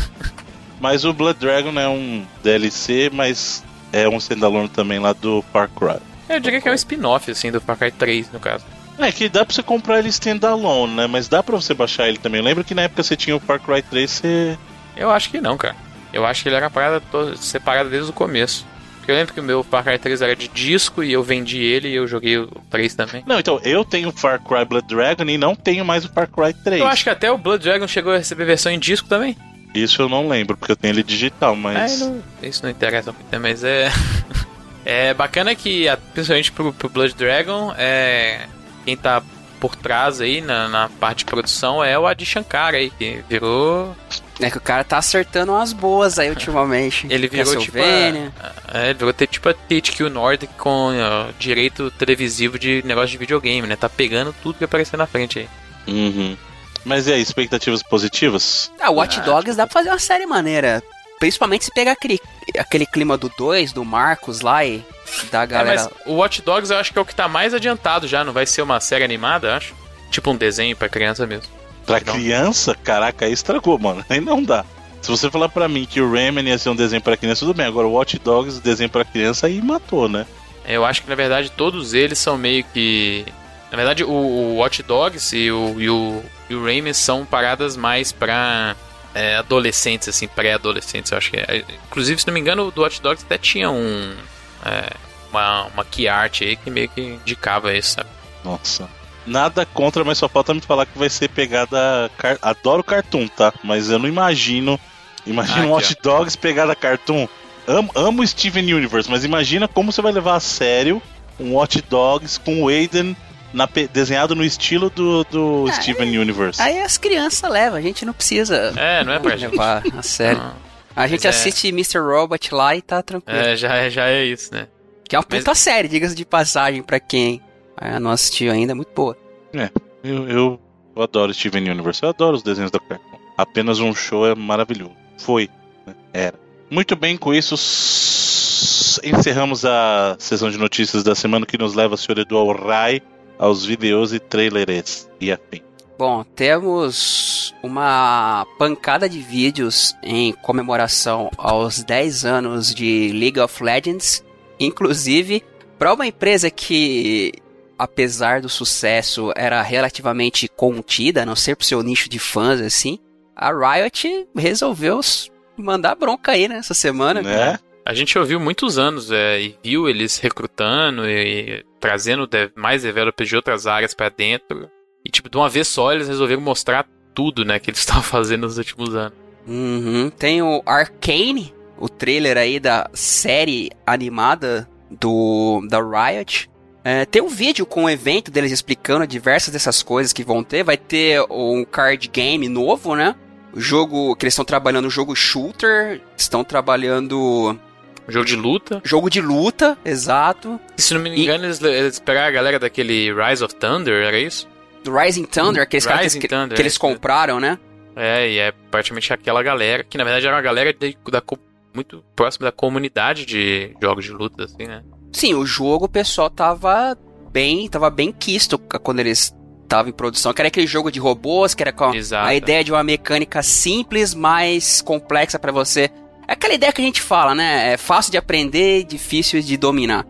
mas o Blood Dragon é um DLC, mas é um standalone também lá do Far Cry. Eu diria que é um spin-off, assim, do Far Cry 3, no caso. É que dá pra você comprar ele standalone, né? Mas dá pra você baixar ele também. Lembra que na época você tinha o Far Cry 3, você. Eu acho que não, cara. Eu acho que ele era uma parada separada desde o começo. Porque eu lembro que o meu Far Cry 3 era de disco e eu vendi ele e eu joguei o 3 também. Não, então, eu tenho o Far Cry Blood Dragon e não tenho mais o Far Cry 3. Eu acho que até o Blood Dragon chegou a receber versão em disco também. Isso eu não lembro, porque eu tenho ele digital, É, mas. não- isso não interessa muito, né? Mas é. é bacana que, a- principalmente pro, pro Blood Dragon, é, quem tá por trás aí na, na parte de produção é o Adi Shankar aí, que virou. É que o cara tá acertando umas boas aí ultimamente. Ele virou tipo. A, é, ele virou ter, tipo a THQ Nordic com ó, direito televisivo de negócio de videogame, né? Tá pegando tudo que aparecer na frente aí. Uhum. Mas e aí, expectativas positivas? Ah, o Watch Dogs dá pra fazer uma série maneira. Principalmente se pegar aquele, aquele clima do 2, do Marcos lá e da É, galera. mas o Watch Dogs eu acho que é o que tá mais adiantado já, não vai ser uma série animada, eu acho. Tipo um desenho pra criança mesmo. Pra Não. criança, caraca, aí estragou, mano. Aí não dá. Se você falar pra mim que o Rayman ia ser um desenho pra criança, tudo bem. Agora o Watch Dogs, desenho pra criança, aí matou, né? Eu acho que na verdade todos eles são meio que. Na verdade, o, o Watch Dogs e o, e o, e o Rayman são paradas mais pra é, adolescentes, assim, pré-adolescentes. Eu acho que é. Inclusive, se não me engano, o do Watch Dogs até tinha um. é, uma, uma key art aí que meio que indicava isso, sabe? Nossa. Nada contra, mas só falta me falar que vai ser pegada. car- Adoro cartoon, tá? Mas eu não imagino. Imagina Ah, um Watch Dogs pegada cartoon. Amo, amo Steven Universe, mas imagina como você vai levar a sério um Watch Dogs com o Aiden na desenhado no estilo do, do Ah, Steven Universe. Aí as crianças levam, a gente não precisa É, não é pra gente. levar a sério. A gente Mas é- assiste Mr. Robot lá e tá tranquilo. É, já, é- já é isso, né? Que é uma mas- puta série, diga-se de passagem pra quem não assistiu ainda, é muito boa. Eu, eu, eu adoro Steven Universe, eu adoro os desenhos da Cartoon. Apenas um show é maravilhoso. Foi, né? era. Muito bem, com isso encerramos a sessão de notícias da semana que nos leva, senhor Edu, ao RAI, aos vídeos e trailers e afim. Bom, temos uma pancada de vídeos em comemoração aos 10 anos de League of Legends, inclusive para uma empresa que, apesar do sucesso, era relativamente contida, a não ser pro seu nicho de fãs assim, a Riot resolveu mandar bronca aí nessa semana. Né? A gente ouviu muitos anos é, e viu eles recrutando e, e trazendo de- mais developers de outras áreas pra dentro. E, tipo, de uma vez só eles resolveram mostrar tudo, né, que eles estavam fazendo nos últimos anos. Uhum. Tem o Arcane, o trailer aí da série animada do da Riot. É, tem um vídeo com o evento deles explicando diversas dessas coisas que vão ter. Vai ter um card game novo, né? O jogo que eles estão trabalhando, o jogo shooter, estão trabalhando Um jogo de luta. jogo de luta, exato. E, se não me E- engano, eles, eles pegaram a galera daquele Rise of Thunder, era isso? Do Rising Thunder, aqueles caras que, Rising que- Thunder, que eles é. compraram, né? É, e é praticamente aquela galera, que na verdade era uma galera de, da, muito próxima da comunidade de jogos de luta, assim, né? Sim, o jogo o pessoal tava bem, tava bem quisto quando eles estavam em produção, que era aquele jogo de robôs, que era com Exato. a ideia de uma mecânica simples, mais complexa para você. É aquela ideia que a gente fala, né? É fácil de aprender, difícil de dominar.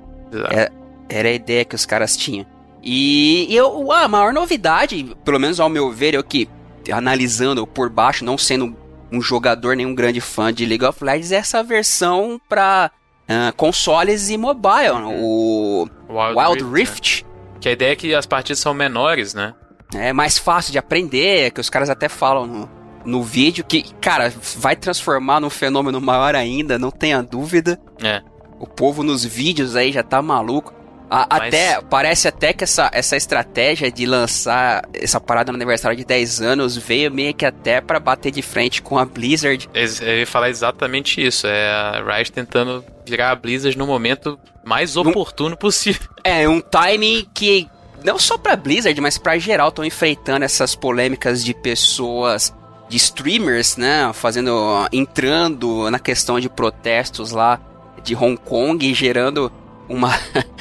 É, era a ideia que os caras tinham. E, e eu, a maior novidade, pelo menos ao meu ver, eu que analisando por baixo, não sendo um jogador nem um grande fã de League of Legends, é essa versão para uh, consoles e mobile, o Wild, Wild Rift. Rift. Né? Que a ideia é que as partidas são menores, né? É mais fácil de aprender, que os caras até falam no, no vídeo, que, cara, vai transformar num fenômeno maior ainda, não tenha dúvida. É. O povo nos vídeos aí já tá maluco. A, Mas... Até, parece até que essa, essa estratégia de lançar essa parada no aniversário de 10 anos veio meio que até para bater de frente com a Blizzard. Eu ia falar exatamente isso. É a Riot tentando virar a Blizzard no momento mais oportuno um, possível. É, um timing que não só pra Blizzard, mas pra geral estão enfrentando essas polêmicas de pessoas de streamers, né, fazendo entrando na questão de protestos lá de Hong Kong, gerando uma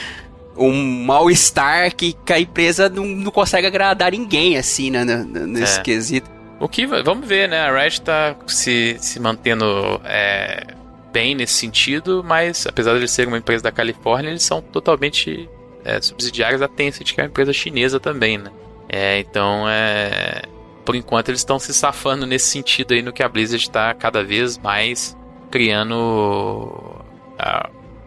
um mal-estar que, que, a empresa não, não, consegue agradar ninguém, assim, né, nesse é. quesito. O que, vamos ver, né, a Riot tá se, se mantendo é, bem nesse sentido, mas apesar de ser uma empresa da Califórnia, eles são totalmente é, subsidiários da Tencent, que é uma empresa chinesa também, né. É, então, é, por enquanto eles estão se safando nesse sentido aí no que a Blizzard está cada vez mais criando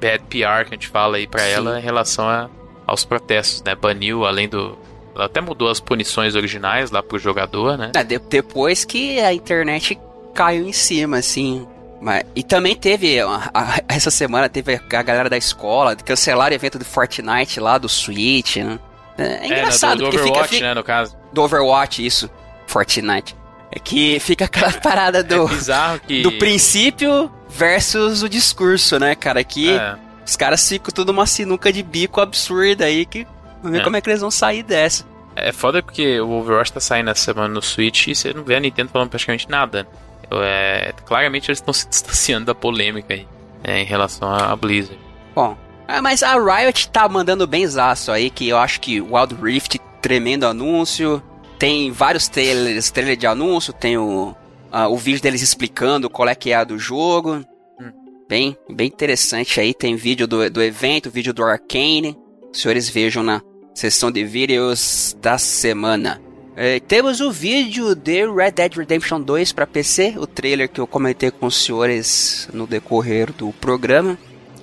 bad PR que a gente fala aí para ela em relação a, aos protestos, né? Baniu, além do. Ela até mudou as punições originais lá pro jogador, né? É, depois que a internet caiu em cima, assim. Mas, e também teve, a, a, essa semana teve a galera da escola cancelar o evento do Fortnite lá, do Switch, né? É, engraçado, é, do, do Overwatch, fica, né, no caso. Do Overwatch, isso. Fortnite. É que fica aquela parada do. É que... Do princípio versus o discurso, né, cara? Que é. os caras ficam tudo uma sinuca de bico absurda aí que. Ver é. como é que eles vão sair dessa. É foda porque o Overwatch tá saindo essa semana no Switch e você não vê a Nintendo falando praticamente nada. É, claramente eles estão se distanciando da polêmica aí, é, em relação à Blizzard. Bom, é, mas a Riot tá mandando bem zaço aí, que eu acho que Wild Rift, tremendo anúncio. Tem vários trailers, trailer de anúncio, tem o, uh, o vídeo deles explicando qual é que é a do jogo. Hum. Bem, bem interessante aí. Tem vídeo do, do evento, vídeo do Arcane. Os senhores vejam na sessão de vídeos da semana. É, temos o vídeo de Red Dead Redemption 2 para PC, o trailer que eu comentei com os senhores no decorrer do programa,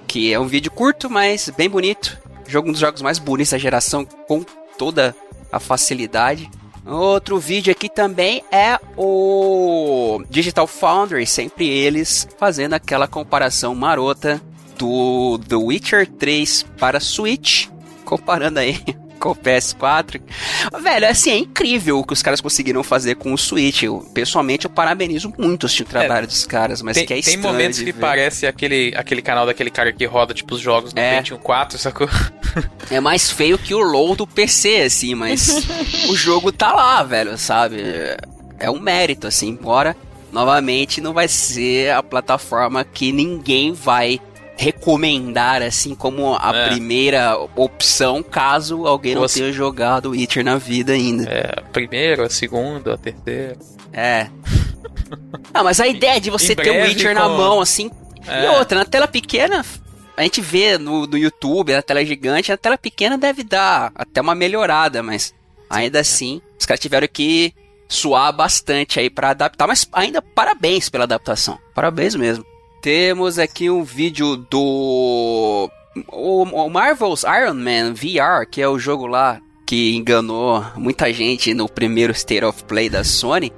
que é um vídeo curto, mas bem bonito. Jogo um dos jogos mais bonitos da geração, com toda a facilidade. Outro vídeo aqui também é o Digital Foundry, sempre eles fazendo aquela comparação marota do The Witcher 3 para Switch, comparando aí com o PS4. Velho, assim, é incrível o que os caras conseguiram fazer com o Switch. Eu, pessoalmente, eu parabenizo muito o trabalho é, dos caras, mas tem, que é Tem momentos que parece aquele, aquele canal daquele cara que roda, tipo, os jogos do é. Pentium 4, sacou? É mais feio que o low do PC, assim, mas o jogo tá lá, velho, sabe? É um mérito, assim, embora, novamente, não vai ser a plataforma que ninguém vai recomendar assim como a é. primeira opção caso alguém não tenha jogado Witcher na vida ainda. É, a primeira, a segunda, a terceira. É. Não, mas a ideia de você ter o Witcher com... na mão assim. É. E outra, na tela pequena, a gente vê no, no YouTube, na tela gigante, a tela pequena deve dar até uma melhorada, mas ainda assim, os caras tiveram que suar bastante aí para adaptar, mas ainda parabéns pela adaptação. Parabéns mesmo. Temos aqui um vídeo do o, Marvel's Iron Man VR, que é o jogo lá que enganou muita gente no primeiro State of Play da Sony.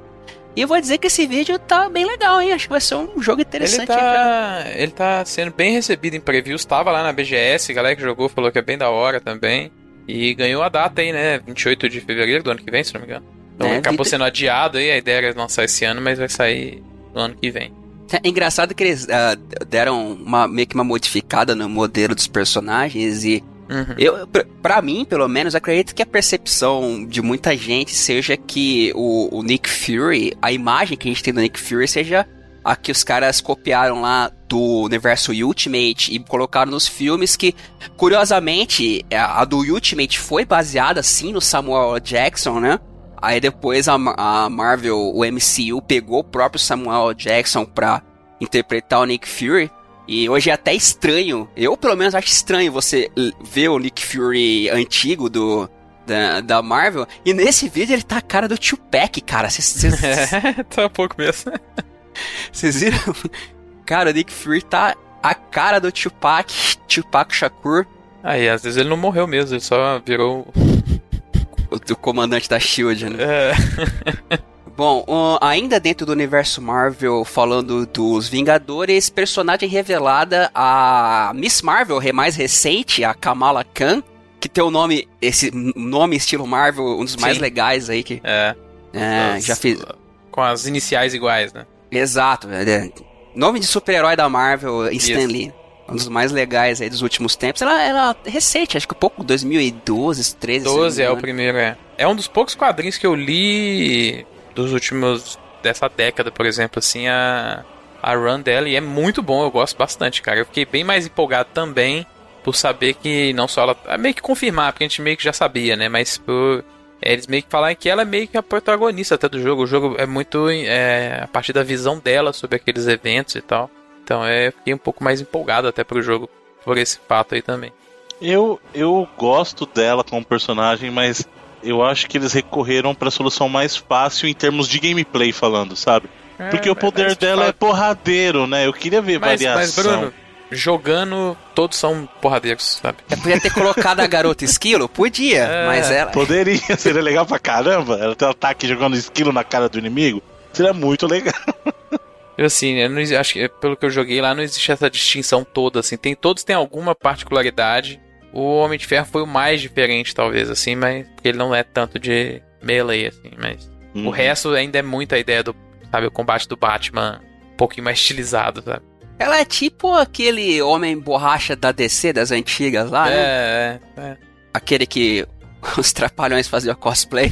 E eu vou dizer que esse vídeo tá bem legal, hein? Acho que vai ser um jogo interessante. Ele tá, ele tá sendo bem recebido em previews. Tava lá na BGS, a galera que jogou falou que é bem da hora também. E ganhou a data aí, né? 28 de fevereiro do ano que vem, se não me engano. Então é, acabou sendo adiado aí. A ideia era lançar esse ano, mas vai sair no ano que vem. É engraçado que eles uh, deram uma, meio que uma modificada no modelo dos personagens e Uhum. Eu, pra mim, pelo menos, acredito que a percepção de muita gente seja que o, o Nick Fury, a imagem que a gente tem do Nick Fury seja a que os caras copiaram lá do universo Ultimate e colocaram nos filmes que, curiosamente, a do Ultimate foi baseada sim no Samuel Jackson, né? Aí depois a, a Marvel, o MCU, pegou o próprio Samuel Jackson pra interpretar o Nick Fury. E hoje é até estranho, eu pelo menos acho estranho você ver o Nick Fury antigo do, da, da Marvel. E nesse vídeo ele tá a cara do Tupac, cara. Cês, cês... É, tá um pouco mesmo. Vocês viram? Cara, o Nick Fury tá a cara do Tupac, Tupac Shakur. Aí, às vezes ele não morreu mesmo, ele só virou. O, o comandante da Shield, né? É. Bom, um, ainda dentro do universo Marvel, falando dos Vingadores, personagem revelada a Miss Marvel, mais recente, a Kamala Khan, que tem o nome, esse nome estilo Marvel, um dos Sim. mais legais aí que. É. é já fiz. Com as iniciais iguais, né? Exato, é, nome de super-herói da Marvel, Stan Lee. Um dos mais legais aí dos últimos tempos. Ela, ela é recente, acho que pouco 2012, 13. 12 é o primeiro, é. É um dos poucos quadrinhos que eu li dos últimos dessa década, por exemplo, assim, a a run dela e é muito bom, eu gosto bastante, cara. Eu fiquei bem mais empolgado também por saber que não só ela, é meio que confirmar, porque a gente meio que já sabia, né, mas por é, eles meio que falarem que ela é meio que a protagonista até do jogo. O jogo é muito é, a partir da visão dela sobre aqueles eventos e tal. Então é, fiquei um pouco mais empolgado até pro jogo por esse fato aí também. Eu, eu gosto dela como personagem, mas eu acho que eles recorreram para a solução mais fácil em termos de gameplay falando, sabe? É, Porque o poder dela é porradeiro, né? Eu queria ver mas, variação. Mas, Bruno, jogando, todos são porradeiros, sabe? É, podia ter colocado a garota esquilo? Podia, é, mas ela. Poderia, seria legal pra caramba. Ela tem um ataque jogando esquilo na cara do inimigo. Seria muito legal. Assim, eu não, acho que pelo que eu joguei lá não existe essa distinção toda, assim. Tem, todos têm alguma particularidade. O Homem de Ferro foi o mais diferente, talvez, assim, mas porque ele não é tanto de melee, assim, mas uhum. o resto ainda é muito a ideia do, sabe, o combate do Batman um pouquinho mais estilizado, sabe? Ela é tipo aquele homem borracha da DC das antigas lá, né? É, é. é. Aquele que os trapalhões faziam cosplay.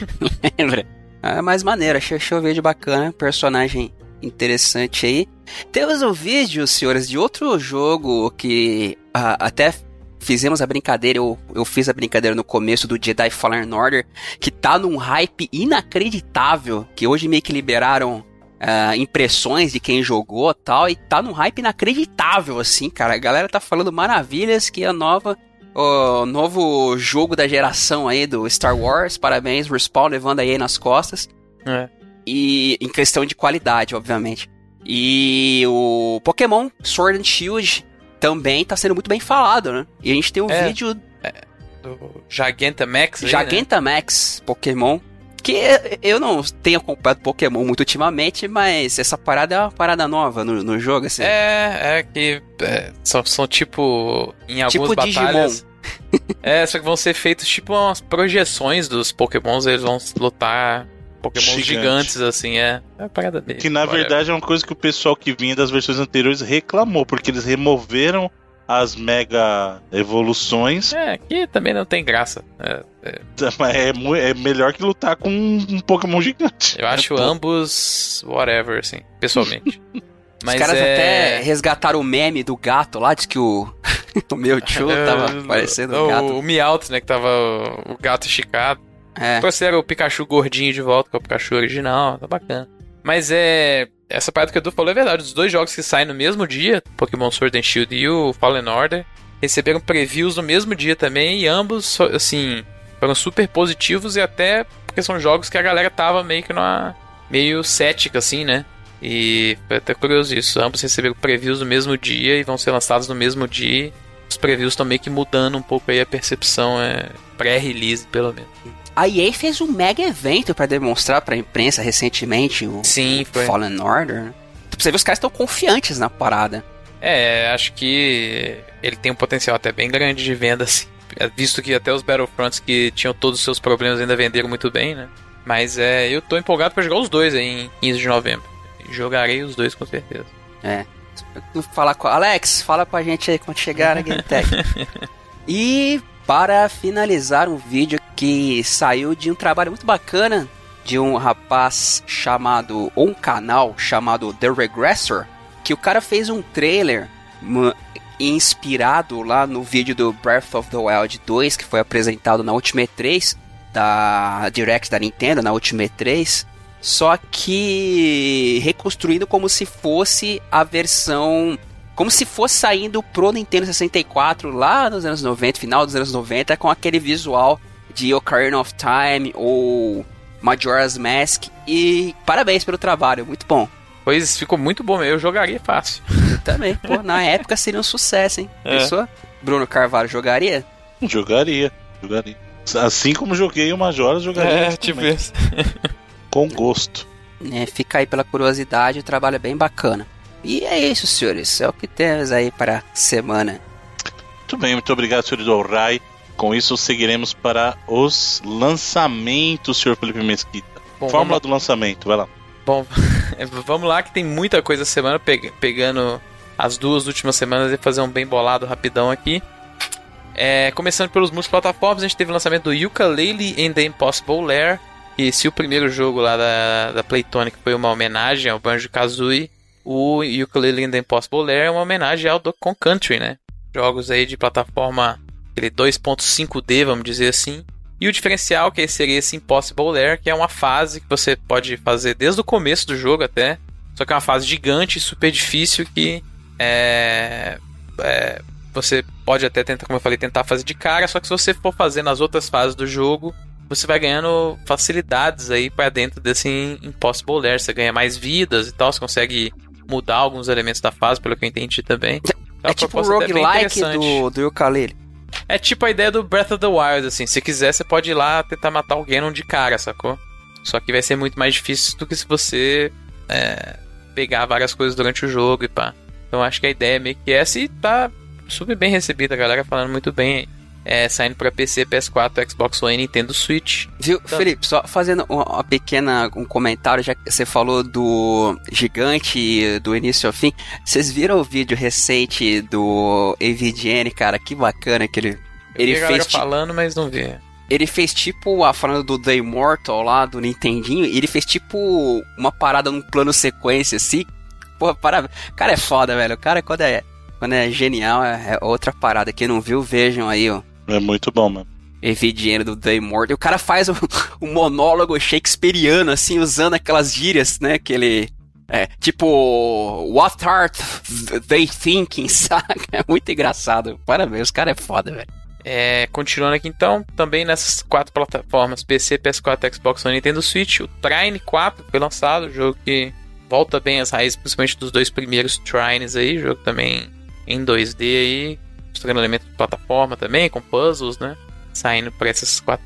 Lembra? É mais maneiro, achei, achei o vídeo bacana, personagem interessante aí. Temos um vídeo, senhores, de outro jogo que uh, até fizemos a brincadeira, eu, eu fiz a brincadeira no começo do Jedi Fallen Order, que tá num hype inacreditável, que hoje meio que liberaram uh, impressões de quem jogou tal, e tá num hype inacreditável, assim, cara. A galera tá falando maravilhas que a nova. O novo jogo da geração aí do Star Wars, parabéns, Respawn levando aí nas costas. É. E em questão de qualidade, obviamente. E o Pokémon Sword and Shield também tá sendo muito bem falado, né? E a gente tem um é, vídeo. É, do Gigantamax. Aí, Gigantamax, né? Pokémon. Que eu não tenho acompanhado Pokémon muito ultimamente, mas essa parada é uma parada nova no, no jogo, assim. É, é que é, são, são tipo. Em algumas tipo batalhas. Digimon. é, só que vão ser feitos tipo umas projeções dos Pokémons, eles vão lutar Pokémon Gigante. gigantes, assim, é. É parada dele. Que na verdade é uma coisa que o pessoal que vinha das versões anteriores reclamou, porque eles removeram as mega evoluções. É, que também não tem graça. É, é... é, é melhor que lutar com um Pokémon gigante. Eu acho é, ambos whatever, assim, pessoalmente. Mas Os caras é... até resgataram o meme do gato lá, diz que o, o meu tio é, tava parecendo um gato. O Meowth, né, que tava o gato esticado. É. Trouxeram o Pikachu gordinho de volta, com o Pikachu original, tá bacana. Mas é. Essa parte que o Edu falou é verdade. Os dois jogos que saem no mesmo dia, Pokémon Sword and Shield e o Fallen Order, receberam previews no mesmo dia também, e ambos, assim, foram super positivos e até porque são jogos que a galera tava meio que numa. meio cética, assim, né? E foi até curioso isso. Ambos receberam previews no mesmo dia e vão ser lançados no mesmo dia. Os previews estão meio que mudando um pouco aí a percepção, é, pré-release, pelo menos. A EA fez um mega evento para demonstrar para a imprensa recentemente o, Sim, o Fallen Order. Né? Tipo, você vê os caras estão confiantes na parada. É, acho que ele tem um potencial até bem grande de venda, assim. Visto que até os Battlefronts que tinham todos os seus problemas ainda venderam muito bem, né? Mas é, eu tô empolgado para jogar os dois aí em 15 de novembro. Jogarei os dois com certeza. É. Falar com Alex, fala com a gente aí quando chegar na Game Tech. E para finalizar um vídeo que saiu de um trabalho muito bacana de um rapaz chamado, ou um canal chamado The Regressor, que o cara fez um trailer inspirado lá no vídeo do Breath of the Wild 2, que foi apresentado na última E3 da Direct da Nintendo, na última E3, só que reconstruindo como se fosse a versão como se fosse saindo pro Nintendo 64 lá nos anos 90, final dos anos 90, com aquele visual de Ocarina of Time ou Majora's Mask. E parabéns pelo trabalho, muito bom. Pois ficou muito bom, eu jogaria fácil. Eu também, pô, na época seria um sucesso, hein? É. Pessoa? Bruno Carvalho jogaria? Jogaria, jogaria. Assim como joguei o Majora's, jogaria. É, tipo isso. Com gosto. É, fica aí pela curiosidade, o trabalho é bem bacana. E é isso, senhores. É o que temos aí para a semana. Muito bem, muito obrigado, senhor Rai. Com isso, seguiremos para os lançamentos, senhor Felipe Mesquita. Bom, Fórmula vamos... do lançamento, vai lá. Bom, vamos lá que tem muita coisa semana, pegando as duas últimas semanas e fazer um bem bolado rapidão aqui. É, começando pelos multiplataformas, a gente teve o lançamento do Ukulele and the Impossible Lair. E se o primeiro jogo lá da, da Playtonic foi uma homenagem ao Banjo-Kazooie, o Ukulele and the Impossible Lair é uma homenagem ao Donkey Country, né? Jogos aí de plataforma 2.5D, vamos dizer assim. E o diferencial que seria esse Impossible Lair, que é uma fase que você pode fazer desde o começo do jogo até. Só que é uma fase gigante, super difícil que é, é, você pode até tentar, como eu falei, tentar fazer de cara. Só que se você for fazer nas outras fases do jogo, você vai ganhando facilidades aí para dentro desse Impossible Lair. Você ganha mais vidas e tal, você consegue mudar alguns elementos da fase, pelo que eu entendi também. É, é tipo o roguelike do, do Ukulele. É tipo a ideia do Breath of the Wild, assim. Se quiser, você pode ir lá tentar matar o Ganon de cara, sacou? Só que vai ser muito mais difícil do que se você é, pegar várias coisas durante o jogo e pá. Então acho que a ideia é meio que essa e tá super bem recebida, a galera falando muito bem aí é, saindo para PC, PS4, Xbox One e Nintendo Switch. Viu, então... Felipe, só fazendo uma pequena um comentário, já que você falou do gigante do início ao fim, vocês viram o vídeo recente do AVGN, cara? Que bacana que ele, ele fez. falando, mas não vi. Ele fez tipo, a falando do The Immortal lá, do Nintendinho, ele fez tipo uma parada num plano sequência, assim. Porra, para... cara é foda, velho. O cara, quando é, quando é genial, é, é outra parada. Quem não viu, vejam aí, ó. É muito bom, mano. EV dinheiro do The Immortal. O cara faz um, um monólogo shakespeariano, assim, usando aquelas gírias, né? Que ele. É, tipo, what art they thinking, saca? É muito engraçado. Parabéns, os cara é foda, velho. É, continuando aqui então, também nessas quatro plataformas, PC, PS4, Xbox One e Nintendo Switch, o Trine 4 foi lançado, jogo que volta bem as raízes, principalmente dos dois primeiros Trines aí, jogo também em 2D aí, mostrando elementos de plataforma também, com puzzles, né? Saindo para essas quatro,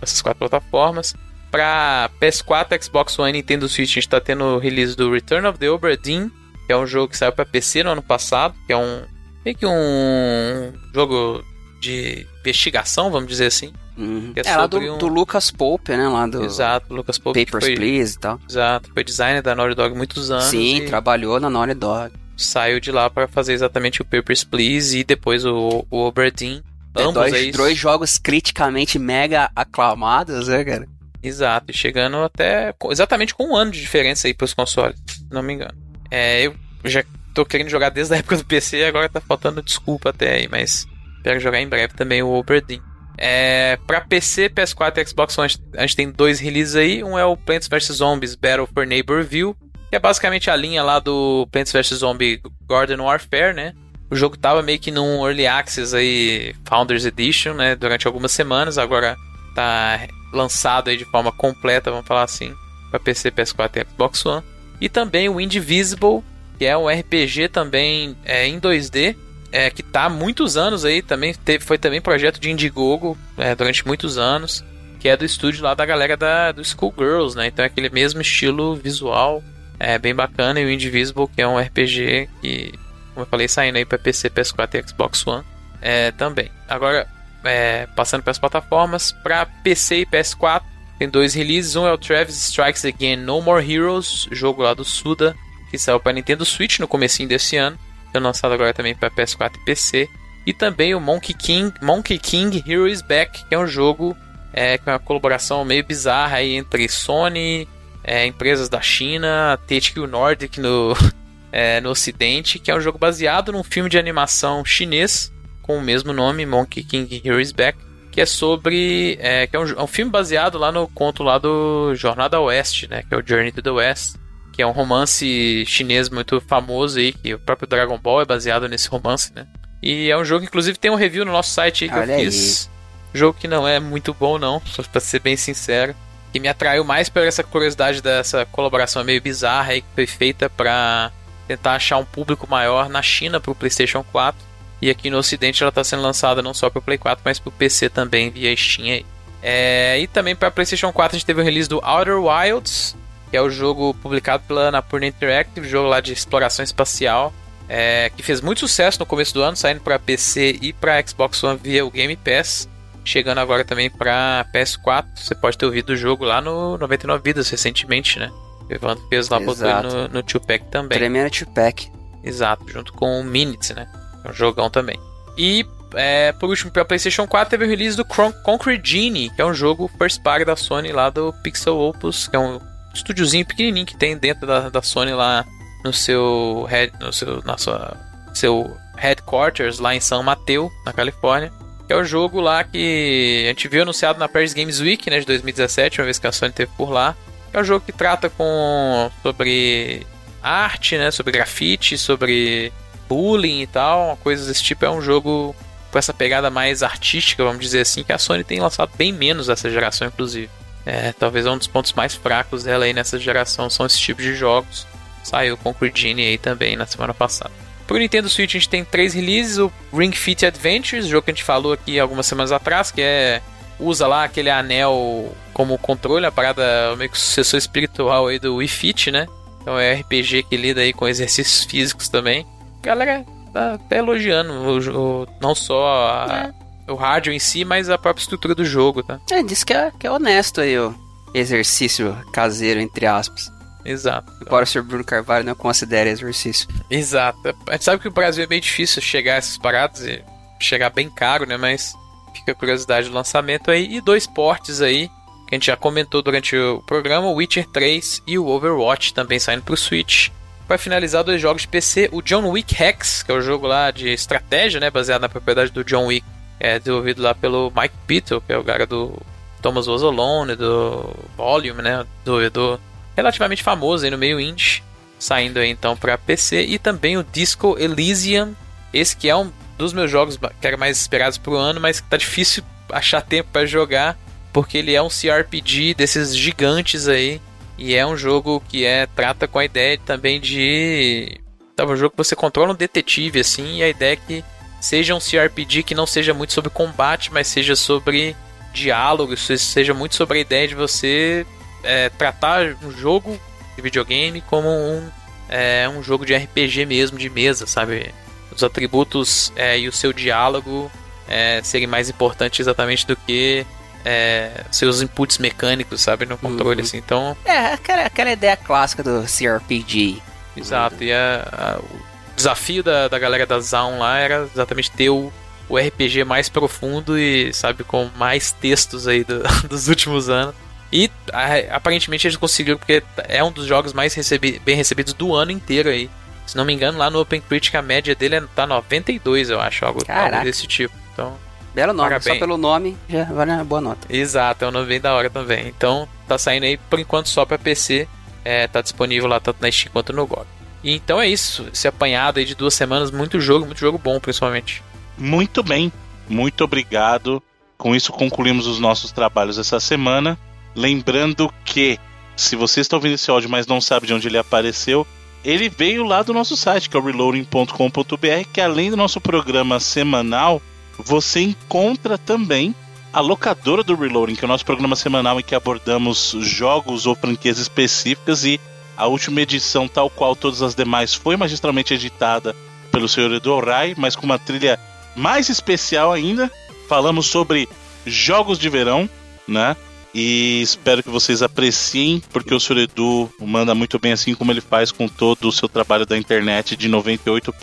essas quatro plataformas. Para PS4, Xbox One e Nintendo Switch, a gente está tendo o release do Return of the Obra Dinn, que é um jogo que saiu para PC no ano passado, que é um meio que um jogo de investigação, vamos dizer assim. Uhum. É, é lá do, um... do, Lucas Pope, né? Lá do Exato, Lucas Pope. Papers, foi... Please e tal. Exato, foi designer da Naughty Dog muitos anos. Sim, e... trabalhou na Naughty Dog saiu de lá para fazer exatamente o Papers, Please e depois o, o Oberdeen. É, Ambos dois, aí... dois jogos criticamente mega aclamados, né, cara? Exato, chegando até exatamente com um ano de diferença aí pros consoles, se não me engano. É, eu já tô querendo jogar desde a época do PC, agora tá faltando desculpa até aí, mas espero jogar em breve também o Oberdeen. É, para PC, PS4 e Xbox One, a gente tem dois releases aí. Um é o Plants vs Zombies Battle for Neighborville, é basicamente a linha lá do Plants vs Zombie Garden Warfare, né? O jogo tava meio que num Early Access aí, Founders Edition, né? Durante algumas semanas, agora tá lançado aí de forma completa, vamos falar assim, para PC, PS4 e Xbox One. E também o Indivisible, que é um RPG também é, em 2D, é, que tá há muitos anos aí, também teve, foi também projeto de Indiegogo é, durante muitos anos, que é do estúdio lá da galera da, do Schoolgirls, né? Então é aquele mesmo estilo visual, é bem bacana. E o Indivisible, que é um RPG que, como eu falei, saindo aí para PC, PS4 e Xbox One é, também. Agora, é, passando para as plataformas, para PC e PS4, tem dois releases. Um é o Travis Strikes Again No More Heroes, jogo lá do Suda, que saiu para Nintendo Switch no comecinho desse ano. Foi lançado agora também para PS4 e PC. E também o Monkey King, Monkey King Hero is Back, que é um jogo é, com uma colaboração meio bizarra aí entre Sony, é, empresas da China, THQ Nordic no, é, no ocidente, que é um jogo baseado num filme de animação chinês com o mesmo nome, Monkey King Hero is Back, que é sobre. É, que é um, é um, filme baseado lá no conto lá do Jornada Oeste, né? Que é o Journey to the West. Que é um romance chinês muito famoso aí, que o próprio Dragon Ball é baseado nesse romance, né? E é um jogo inclusive tem um review no nosso site que Olha eu fiz. Aí. Jogo que não é muito bom, não, pra ser bem sincero. Que me atraiu mais por essa curiosidade dessa colaboração meio bizarra que foi feita pra tentar achar um público maior na China pro PlayStation 4 e aqui no ocidente ela está sendo lançada não só para o Play 4, mas para o PC também via Steam. É, e também para PlayStation 4 a gente teve o release do Outer Wilds, que é o jogo publicado pela Napurna Interactive, jogo lá de exploração espacial, é, que fez muito sucesso no começo do ano, saindo para PC e para Xbox One via o Game Pass, chegando agora também para PS4. Você pode ter ouvido o jogo lá no 99 Vidas recentemente, né? O Evandro fez lá no, no 2-Pack também. Tremendo 2-Pack. Exato, junto com o Minutes, né? É um jogão também. E é, por último, para PlayStation 4 teve o release do Concrete Genie, que é um jogo first party da Sony lá do Pixel Opus, que é um estúdiozinho pequenininho que tem dentro da, da Sony lá no seu head, no seu na sua, seu headquarters lá em São Mateo, na Califórnia. Que é o jogo lá que a gente viu anunciado na Paris Games Week, né, de 2017, uma vez que a Sony teve por lá. É um jogo que trata com sobre arte, né, sobre grafite, sobre bullying e tal, coisas desse tipo. É um jogo com essa pegada mais artística, vamos dizer assim, que a Sony tem lançado bem menos essa geração, inclusive. É, talvez é um dos pontos mais fracos dela aí nessa geração são esse tipo de jogos. Saiu com o Genie aí também na semana passada. Pro Nintendo Switch a gente tem três releases, o Ring Fit Adventures, jogo que a gente falou aqui algumas semanas atrás, que é usa lá aquele anel como controle, a parada meio que sucessor espiritual aí do Wii Fit, né? Então é RPG que lida aí com exercícios físicos também galera tá até elogiando o, o não só a, é. o rádio em si, mas a própria estrutura do jogo, tá? É, diz que é, que é honesto aí o exercício caseiro, entre aspas. Exato. Embora o Sr. Bruno Carvalho não considere exercício. Exato. A gente sabe que o Brasil é bem difícil chegar a essas paradas e chegar bem caro, né? Mas fica a curiosidade do lançamento aí. E dois portes aí, que a gente já comentou durante o programa, o Witcher 3 e o Overwatch também saindo pro Switch. Para finalizar, dois jogos de PC: o John Wick Hex, que é o jogo lá de estratégia, né, baseado na propriedade do John Wick, é desenvolvido lá pelo Mike Pittle, que é o cara do Thomas Was Alone, do Volume, né, desenvolvedor relativamente famoso aí no meio indie, saindo aí então para PC, e também o Disco Elysium, esse que é um dos meus jogos que era mais esperados pro ano, mas que tá difícil achar tempo para jogar, porque ele é um CRPG desses gigantes aí, e é um jogo que é trata com a ideia também de. É um jogo que você controla um detetive, assim, e a ideia é que seja um CRPG que não seja muito sobre combate, mas seja sobre diálogo, seja muito sobre a ideia de você é, tratar um jogo de videogame como um, é, um jogo de RPG mesmo, de mesa, sabe? Os atributos é, e o seu diálogo é, serem mais importantes exatamente do que é, seus inputs mecânicos, sabe, no controle, uhum. assim, então... É, aquela, aquela ideia clássica do CRPG. Exato, e a, a, o desafio da, da galera da Zaun lá era exatamente ter o, o RPG mais profundo e, sabe, com mais textos aí do, dos últimos anos. E a, aparentemente eles conseguiram, porque é um dos jogos mais recebi, bem recebidos do ano inteiro aí. Se não me engano, lá no Open Critic a média dele é, tá 92, eu acho, algo, algo desse tipo. Então, Belo nome, Parabéns. só pelo nome já vale uma boa nota. Exato, é um nome bem da hora também. Então, tá saindo aí por enquanto só para PC. É, tá disponível lá tanto na Steam quanto no GOG. E então é isso, esse apanhado aí de duas semanas, muito jogo, muito jogo bom, principalmente. Muito bem, muito obrigado. Com isso concluímos os nossos trabalhos essa semana. Lembrando que, se você está ouvindo esse áudio, mas não sabe de onde ele apareceu, ele veio lá do nosso site, que é o reloading.com.br, que além do nosso programa semanal, você encontra também a locadora do Reloading, que é o nosso programa semanal em que abordamos jogos ou franquias específicas e a última edição, tal qual todas as demais, foi magistralmente editada pelo senhor Edu Rai, mas com uma trilha mais especial ainda. Falamos sobre jogos de verão, né? E espero que vocês apreciem, porque o senhor Edu manda muito bem, assim como ele faz com todo o seu trabalho da internet de 98.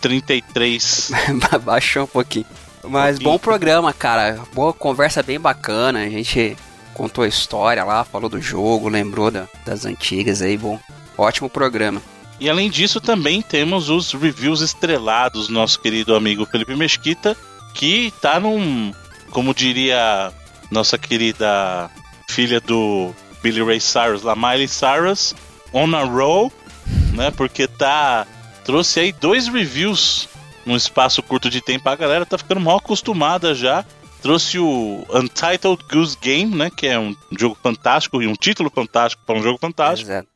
33. Baixou um pouquinho. Mas bom programa, cara. Boa conversa bem bacana. A gente contou a história lá, falou do jogo, lembrou da, das antigas aí. Bom, ótimo programa. E além disso, também temos os reviews estrelados, nosso querido amigo Felipe Mesquita, que tá num, como diria nossa querida filha do Billy Ray Cyrus, lá, Miley Cyrus, on a roll, né? Porque tá. Trouxe aí dois reviews num espaço curto de tempo. A galera tá ficando mal acostumada já. Trouxe o Untitled Goose Game, né? Que é um jogo fantástico e um título fantástico para um jogo fantástico. Exato.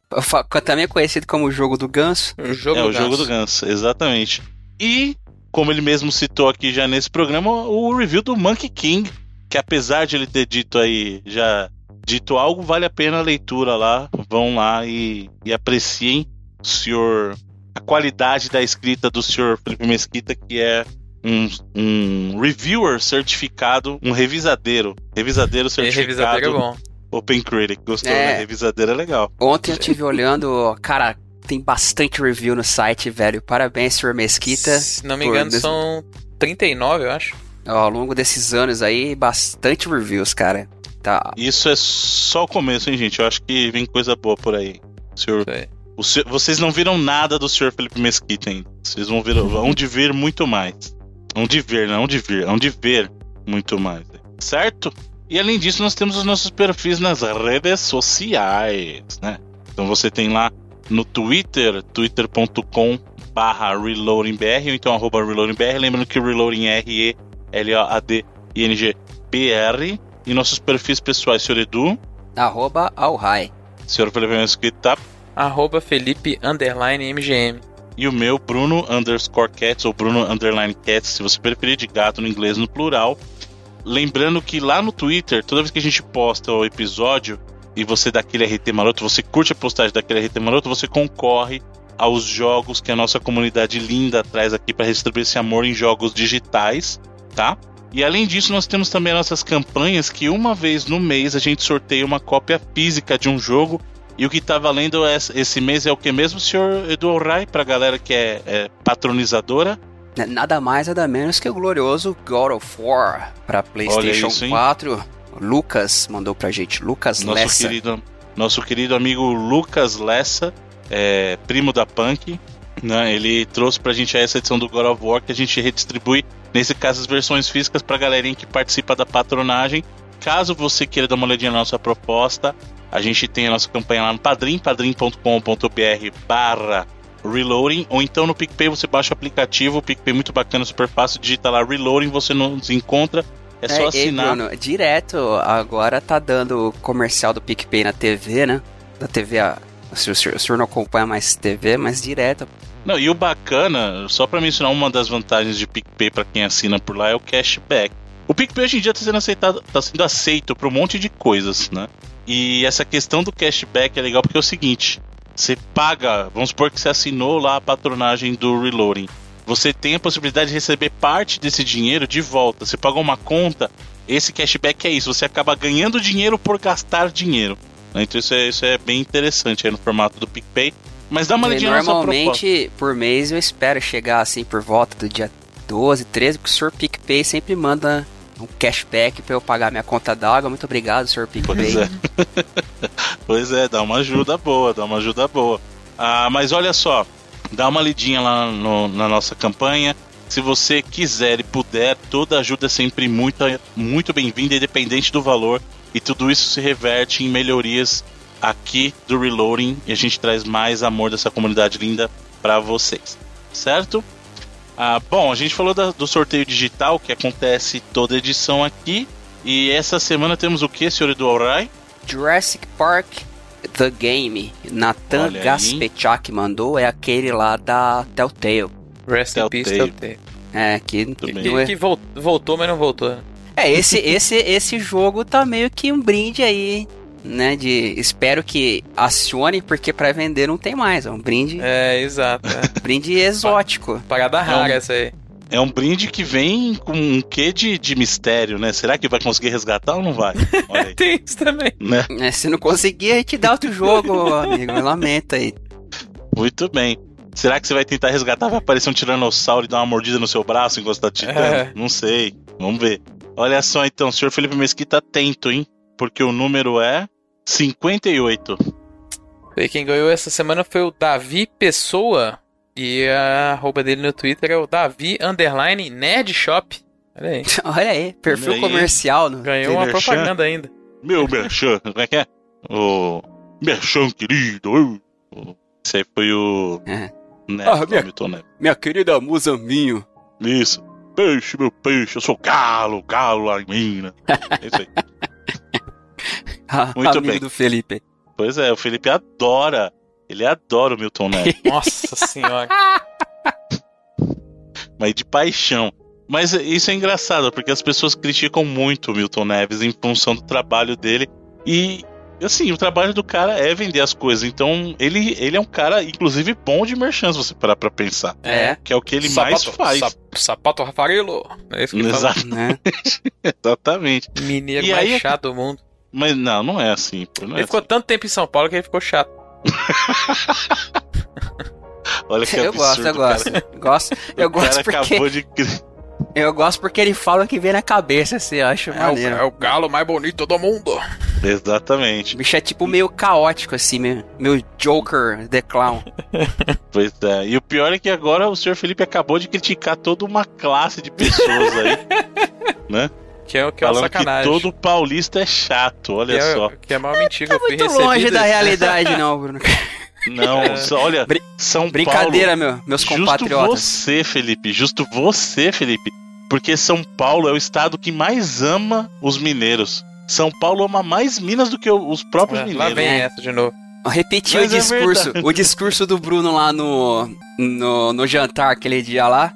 Também é conhecido como o jogo do ganso. O jogo é, do o ganso. jogo do ganso, exatamente. E, como ele mesmo citou aqui já nesse programa, o review do Monkey King, que apesar de ele ter dito aí, já dito algo, vale a pena a leitura lá. Vão lá e, e apreciem o senhor. A qualidade da escrita do senhor Felipe Mesquita, que é um, um reviewer certificado, um revisadeiro. Revisadeiro certificado. revisadeiro é bom. Open Critic, gostou, é. né? Revisadeiro é legal. Ontem eu tive olhando, cara, tem bastante review no site, velho. Parabéns, senhor Mesquita. Se não me engano, são 39, eu acho. Ao longo desses anos aí, bastante reviews, cara. Tá. Isso é só o começo, hein, gente? Eu acho que vem coisa boa por aí. Senhor, o senhor, vocês não viram nada do senhor Felipe Mesquita ainda. Vocês vão ver, vão de ver muito mais. Vão de ver, não de ver, vão de ver muito mais. Certo? E além disso, nós temos os nossos perfis nas redes sociais, né? Então você tem lá no Twitter, twitter.com barra reloadingbr ou então arroba reloadingbr. Lembrando que reloading é R-E-L-O-A-D-I-N-G-B-R. E nossos perfis pessoais, senhor Edu. Arroba Alhai. Senhor Felipe Mesquita. Arroba Felipe underline MGM. E o meu, Bruno underscore cats ou Bruno underline cats, se você preferir de gato no inglês no plural. Lembrando que lá no Twitter, toda vez que a gente posta o episódio e você dá aquele RT maroto, você curte a postagem daquele RT maroto, você concorre aos jogos que a nossa comunidade linda traz aqui para distribuir esse amor em jogos digitais, tá? E além disso, nós temos também nossas campanhas que uma vez no mês a gente sorteia uma cópia física de um jogo. E o que está valendo esse mês é o que mesmo, senhor Edu Rai, para a galera que é, é, patronizadora? Nada mais, nada menos que o glorioso God of War para PlayStation isso, 4. Lucas mandou pra gente, Lucas nosso Lessa. Querido, nosso querido amigo Lucas Lessa, é, primo da Punk, né? Ele trouxe pra gente essa edição do God of War que a gente redistribui, nesse caso, as versões físicas pra galerinha que participa da patronagem. Caso você queira dar uma olhadinha na nossa proposta, a gente tem a nossa campanha lá no Padrim, padrim.com.br barra Reloading, ou então no PicPay você baixa o aplicativo, o PicPay é muito bacana, super fácil, digita lá Reloading, você nos encontra, é só é, assinar. Bruno, direto, agora tá dando comercial do PicPay na TV, né? Da TV, a, o, senhor, o senhor não acompanha mais TV, mas direto não, e o bacana, só para mencionar uma das vantagens de PicPay para quem assina por lá é o cashback. O PicPay hoje em dia está sendo aceitado, tá sendo aceito para um monte de coisas, né? E essa questão do cashback é legal porque é o seguinte: você paga, vamos supor que você assinou lá a patronagem do Reloading. Você tem a possibilidade de receber parte desse dinheiro de volta. Você paga uma conta, esse cashback é isso. Você acaba ganhando dinheiro por gastar dinheiro. Então isso é, isso é bem interessante aí no formato do PicPay. Mas dá uma olhadinha Normalmente, por mês, eu espero chegar assim por volta do dia 12, 13, porque o Sr. PicPay sempre manda um cashback para eu pagar minha conta d'água. Muito obrigado, Sr. PicPay. Pois é. pois é, dá uma ajuda boa, dá uma ajuda boa. Ah, mas olha só, dá uma lidinha lá no, na nossa campanha. Se você quiser e puder, toda ajuda é sempre muito, muito bem-vinda, independente do valor. E tudo isso se reverte em melhorias aqui do Reloading e a gente traz mais amor dessa comunidade linda para vocês, certo? Ah, bom, a gente falou da, do sorteio digital que acontece toda edição aqui e essa semana temos o que, senhor Edu Alray? Jurassic Park The Game. Nathan Gaspechak mandou é aquele lá da Telltale. Rest in Peace Telltale. É, que, que, que voltou, mas não voltou. É, esse, esse, esse jogo tá meio que um brinde aí né? De espero que acione, porque para vender não tem mais. É um brinde. É, exato. É. brinde exótico. Parada rara é um, essa aí. É um brinde que vem com um quê de, de mistério, né? Será que vai conseguir resgatar ou não vai? tem isso também. Né? É, se não conseguir, a gente dá outro jogo, amigo. Lamenta aí. Muito bem. Será que você vai tentar resgatar, vai aparecer um tiranossauro e dar uma mordida no seu braço enquanto você tá titando? É. Não sei. Vamos ver. Olha só então, senhor Felipe Mesquita, atento, hein? Porque o número é 58. E quem ganhou essa semana foi o Davi Pessoa. E a arroba dele no Twitter é o Davi Underline Nerd Shop. Olha aí. Olha aí, perfil Olha aí. comercial. No... Ganhou uma merchan? propaganda ainda. Meu merchan, como é que é? O merchan querido. Esse aí foi o É. Neto, Ah, minha-. Minha querida Muzambinho. Isso. Peixe, meu peixe, eu sou galo, galo lá em Minas. É isso aí. Muito amigo bem. do Felipe. Pois é, o Felipe adora. Ele adora o Milton Neto, Nossa senhora. mas de paixão. Mas isso é engraçado, porque as pessoas criticam muito o Milton Neves em função do trabalho dele. E, assim, o trabalho do cara é vender as coisas. Então, ele, ele é um cara, inclusive, bom de merchan, se você parar pra pensar. É. Que é o que ele mais Sapato- faz. sa- sapato Rafarelo. É isso que ele fala. Exa- Né? Exatamente. Mineiro E mais aí- chato do mundo. Mas não, não é assim. Pô, não é Ele ficou assim. tanto tempo em São Paulo que ele ficou chato. Olha que eu absurdo, gosto, eu cara. gosto. Gosto, eu o cara gosto porque acabou de. eu gosto porque ele fala o que vem na cabeça, assim, eu acho É o, maneiro. é o galo mais bonito do mundo. O Exatamente. bicho é tipo meio caótico, assim, meu, meu Joker, The Clown. Pois é. E o pior é que agora o senhor Felipe acabou de criticar toda uma classe de pessoas aí. né? Que é, que é uma Falando que sacanagem. todo paulista é chato, olha que é, só. Que é a maior mentira. eu fui Muito longe da realidade, não, Bruno. Não, É. só- olha, Brin- São Brincadeira, meu, meus Paulo. Justo compatriotas. você, Felipe. Justo você, Felipe. Porque São Paulo é o estado que mais ama os mineiros. São Paulo ama mais Minas do que os próprios É, mineiros. lá vem É. essa de novo. Repetir o é discurso, verdade. o discurso do Bruno lá no, no, no jantar aquele dia lá.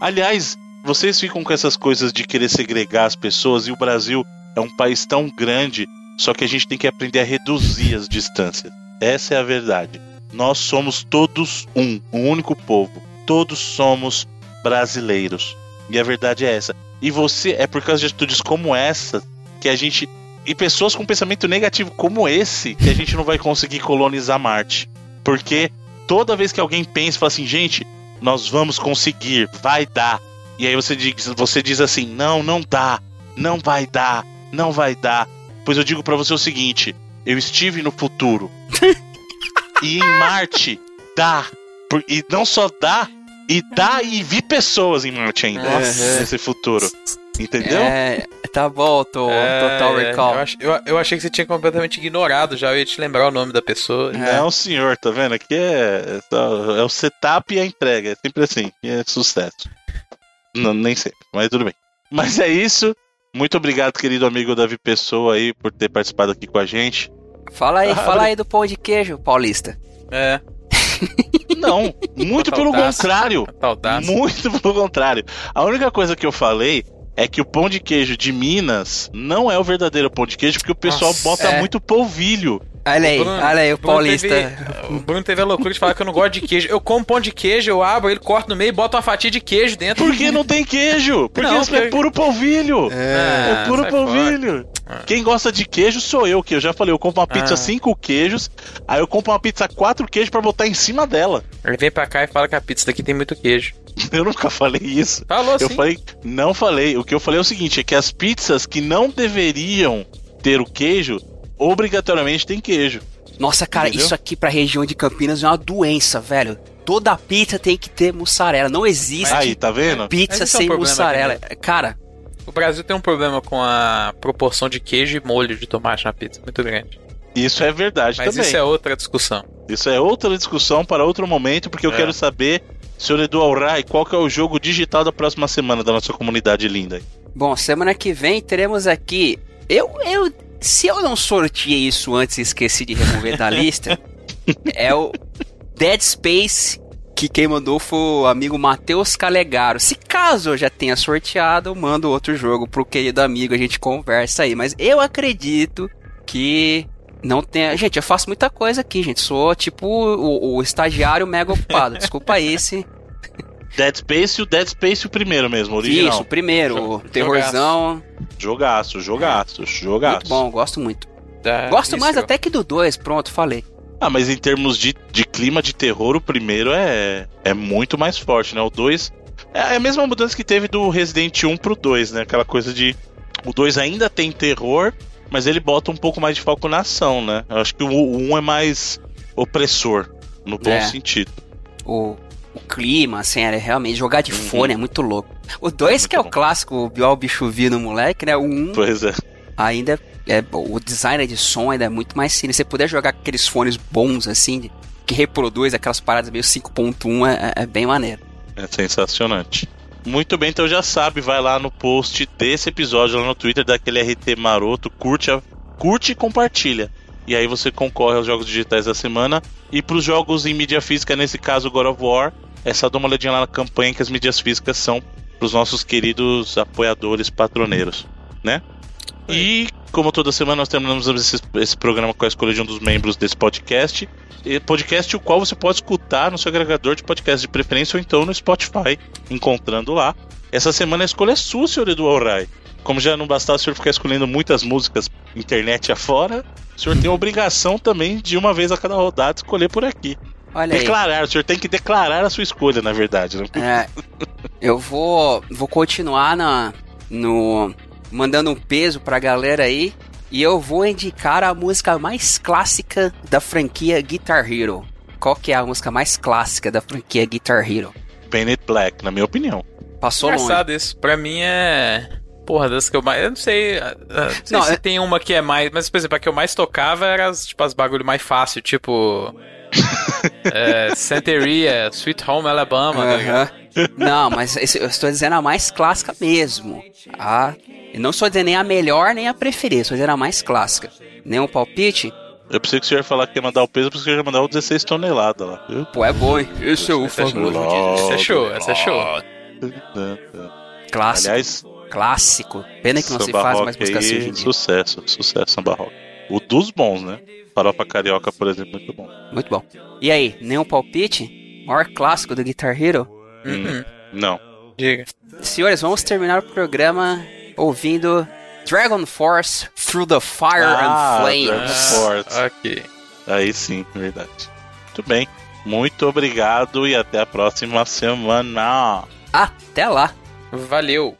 Aliás, vocês ficam com essas coisas de querer segregar as pessoas e o Brasil é um país tão grande, só que a gente tem que aprender a reduzir as distâncias. Essa é a verdade. Nós somos todos um, um único povo. Todos somos brasileiros. E a verdade é essa. E você, é por causa de atitudes como essa que a gente. E pessoas com pensamento negativo como esse, que a gente não vai conseguir colonizar Marte. Porque toda vez que alguém pensa fala assim, gente, nós vamos conseguir, vai dar. E aí você diz, você diz assim, não, não dá, não vai dar, não vai dar. Pois eu digo pra você o seguinte, eu estive no futuro. e em Marte dá. Por- E não só dá, e dá e vi pessoas em Marte ainda. Nossa. Nesse futuro. Entendeu? É, tá bom, tô, É, Total é, Recall. Eu, ach- eu- eu achei que você tinha completamente ignorado já. Eu ia te lembrar o nome da pessoa. Não, senhor, tá vendo? Aqui é, é é o setup e a entrega. É sempre assim. É sucesso. Não, nem sempre, mas tudo bem. Mas é isso. Muito obrigado, querido amigo Davi Pessoa, aí, por ter participado aqui com a gente. Fala aí, Ah, fala aí do pão de queijo, paulista. É, Não, muito pelo contrário. Muito pelo contrário. A única coisa que eu falei é que o pão de queijo de Minas não é o verdadeiro pão de queijo, porque o pessoal Nossa, bota é. muito polvilho. Olha aí, Bruno- olha aí, o Bruno paulista. teve- o Bruno teve a loucura de falar que eu não gosto de queijo. Eu como pão de queijo, eu abro, ele corta no meio e bota uma fatia de queijo dentro. Porque não tem queijo. Porque Não, isso é porque- puro polvilho. É, Ah, puro polvilho. Ah. Quem gosta de queijo sou eu, que eu já falei, eu compro uma pizza Ah. cinco queijos, aí eu compro uma pizza quatro queijos pra botar em cima dela. Ele vem pra cá e fala que a pizza daqui tem muito queijo. Eu nunca falei isso. Falou Eu sim. falei, não falei. O que eu falei é o seguinte, é que as pizzas que não deveriam ter o queijo, obrigatoriamente tem queijo. Nossa, cara, Entendeu? isso aqui pra região de Campinas é uma doença, velho. Toda pizza tem que ter mussarela. Não existe Aí, tá vendo? pizza Mas esse é um sem problema mussarela. aqui Cara, O Brasil tem um problema com a proporção de queijo e molho de tomate na pizza, muito grande. Isso é verdade Mas também. isso é outra discussão. Isso é outra discussão para outro momento, porque eu É. quero saber, senhor Edu Alray, qual que é o jogo digital da próxima semana da nossa comunidade linda. bom, semana que vem teremos aqui. Eu, eu, se eu não sorteei isso antes e esqueci de remover da lista, é o Dead Space. Que quem mandou foi o amigo Matheus Calegaro. Se caso eu já tenha sorteado, eu mando outro jogo pro querido amigo, a gente conversa aí. Mas eu acredito que não tenha. Gente, eu faço muita coisa aqui, gente. Sou tipo o, o estagiário mega ocupado. Desculpa aí se. Dead Space e o Dead Space o primeiro mesmo, original. Isso, primeiro, o terrorzão. Jogaço, jogaço, jogaço. Muito bom, gosto muito. Tá, Gosto mais ó. até que do 2, pronto, falei. Ah, mas em termos de, de clima de terror, o primeiro é, é muito mais forte, né? O 2 é a mesma mudança que teve do Resident 1 pro 2, né? Aquela coisa de. O 2 ainda tem terror, mas ele bota um pouco mais de foco na ação, né? Eu acho que o 1 é mais opressor, no bom É. sentido. O, o clima, assim, era realmente jogar de Uhum. fone é muito louco. O 2 É que é o bom. clássico, o vi no moleque, né? O 1 Pois é. ainda é bom. O design de som ainda é muito mais simples. Se você puder jogar aqueles fones bons, assim, que reproduz aquelas paradas meio 5.1, é, é bem maneiro. É sensacionante. Muito bem, então já sabe, vai lá no post desse episódio lá no Twitter daquele RT maroto, curte, a- curte e compartilha. E aí você concorre aos jogos digitais da semana. E pros jogos em mídia física, nesse caso God of War, é só dar uma olhadinha lá na campanha que as mídias físicas são pros nossos queridos apoiadores patroneiros, né? E como toda semana nós terminamos esse, esse programa com a escolha de um dos membros desse podcast. Podcast o qual você pode escutar no seu agregador de podcast de preferência ou então no Spotify, encontrando lá. Essa semana a escolha é sua, senhor Edu Alray. Como já não bastava o senhor ficar escolhendo muitas músicas internet afora, o senhor tem a obrigação também de uma vez a cada rodada escolher por aqui. Olha aí. Declarar, o senhor tem que declarar a sua escolha, na verdade. Né? É, eu vou, vou continuar na, no mandando um peso pra galera aí e eu vou indicar a música mais clássica da franquia Guitar Hero. Qual que é a música mais clássica da franquia Guitar Hero? Bennett Black, na minha opinião. Passou longe. Engraçado isso. Pra mim é. Porra, das que eu mais. Eu não sei. ah, ah, Não sei Não, se é- tem uma que é mais. Mas, por exemplo, a que eu mais tocava era as, tipo, as bagulho mais fácil, tipo. é, Santeria, Sweet Home Alabama, tá ligado? Aham. Não, mas esse- eu estou dizendo a mais clássica mesmo. A, eu não estou dizendo nem a melhor nem a preferida, estou dizendo a mais clássica. Nenhum palpite? Eu pensei que o senhor ia falar que ia mandar o peso, porque ia mandar o 16 toneladas lá. viu? Pô, é bom, hein? Esse é o é famoso show. Esse é show, esse é show. clássico. Aliás, Clássico. Pena que não se faz mais música assim hoje aí, em dia. sucesso, sucesso samba rock. O dos bons, né? Farofa Carioca, por exemplo, muito bom. Muito bom. E aí, nenhum palpite? Maior clássico do Guitar Hero? Uhum. Não. Diga. Senhores, vamos terminar o programa ouvindo Dragon Force Through the Fire Ah, and Flames. Dragon Force. Ok. Aí sim, verdade. Muito bem. Muito obrigado e até a próxima semana. Até lá! Valeu.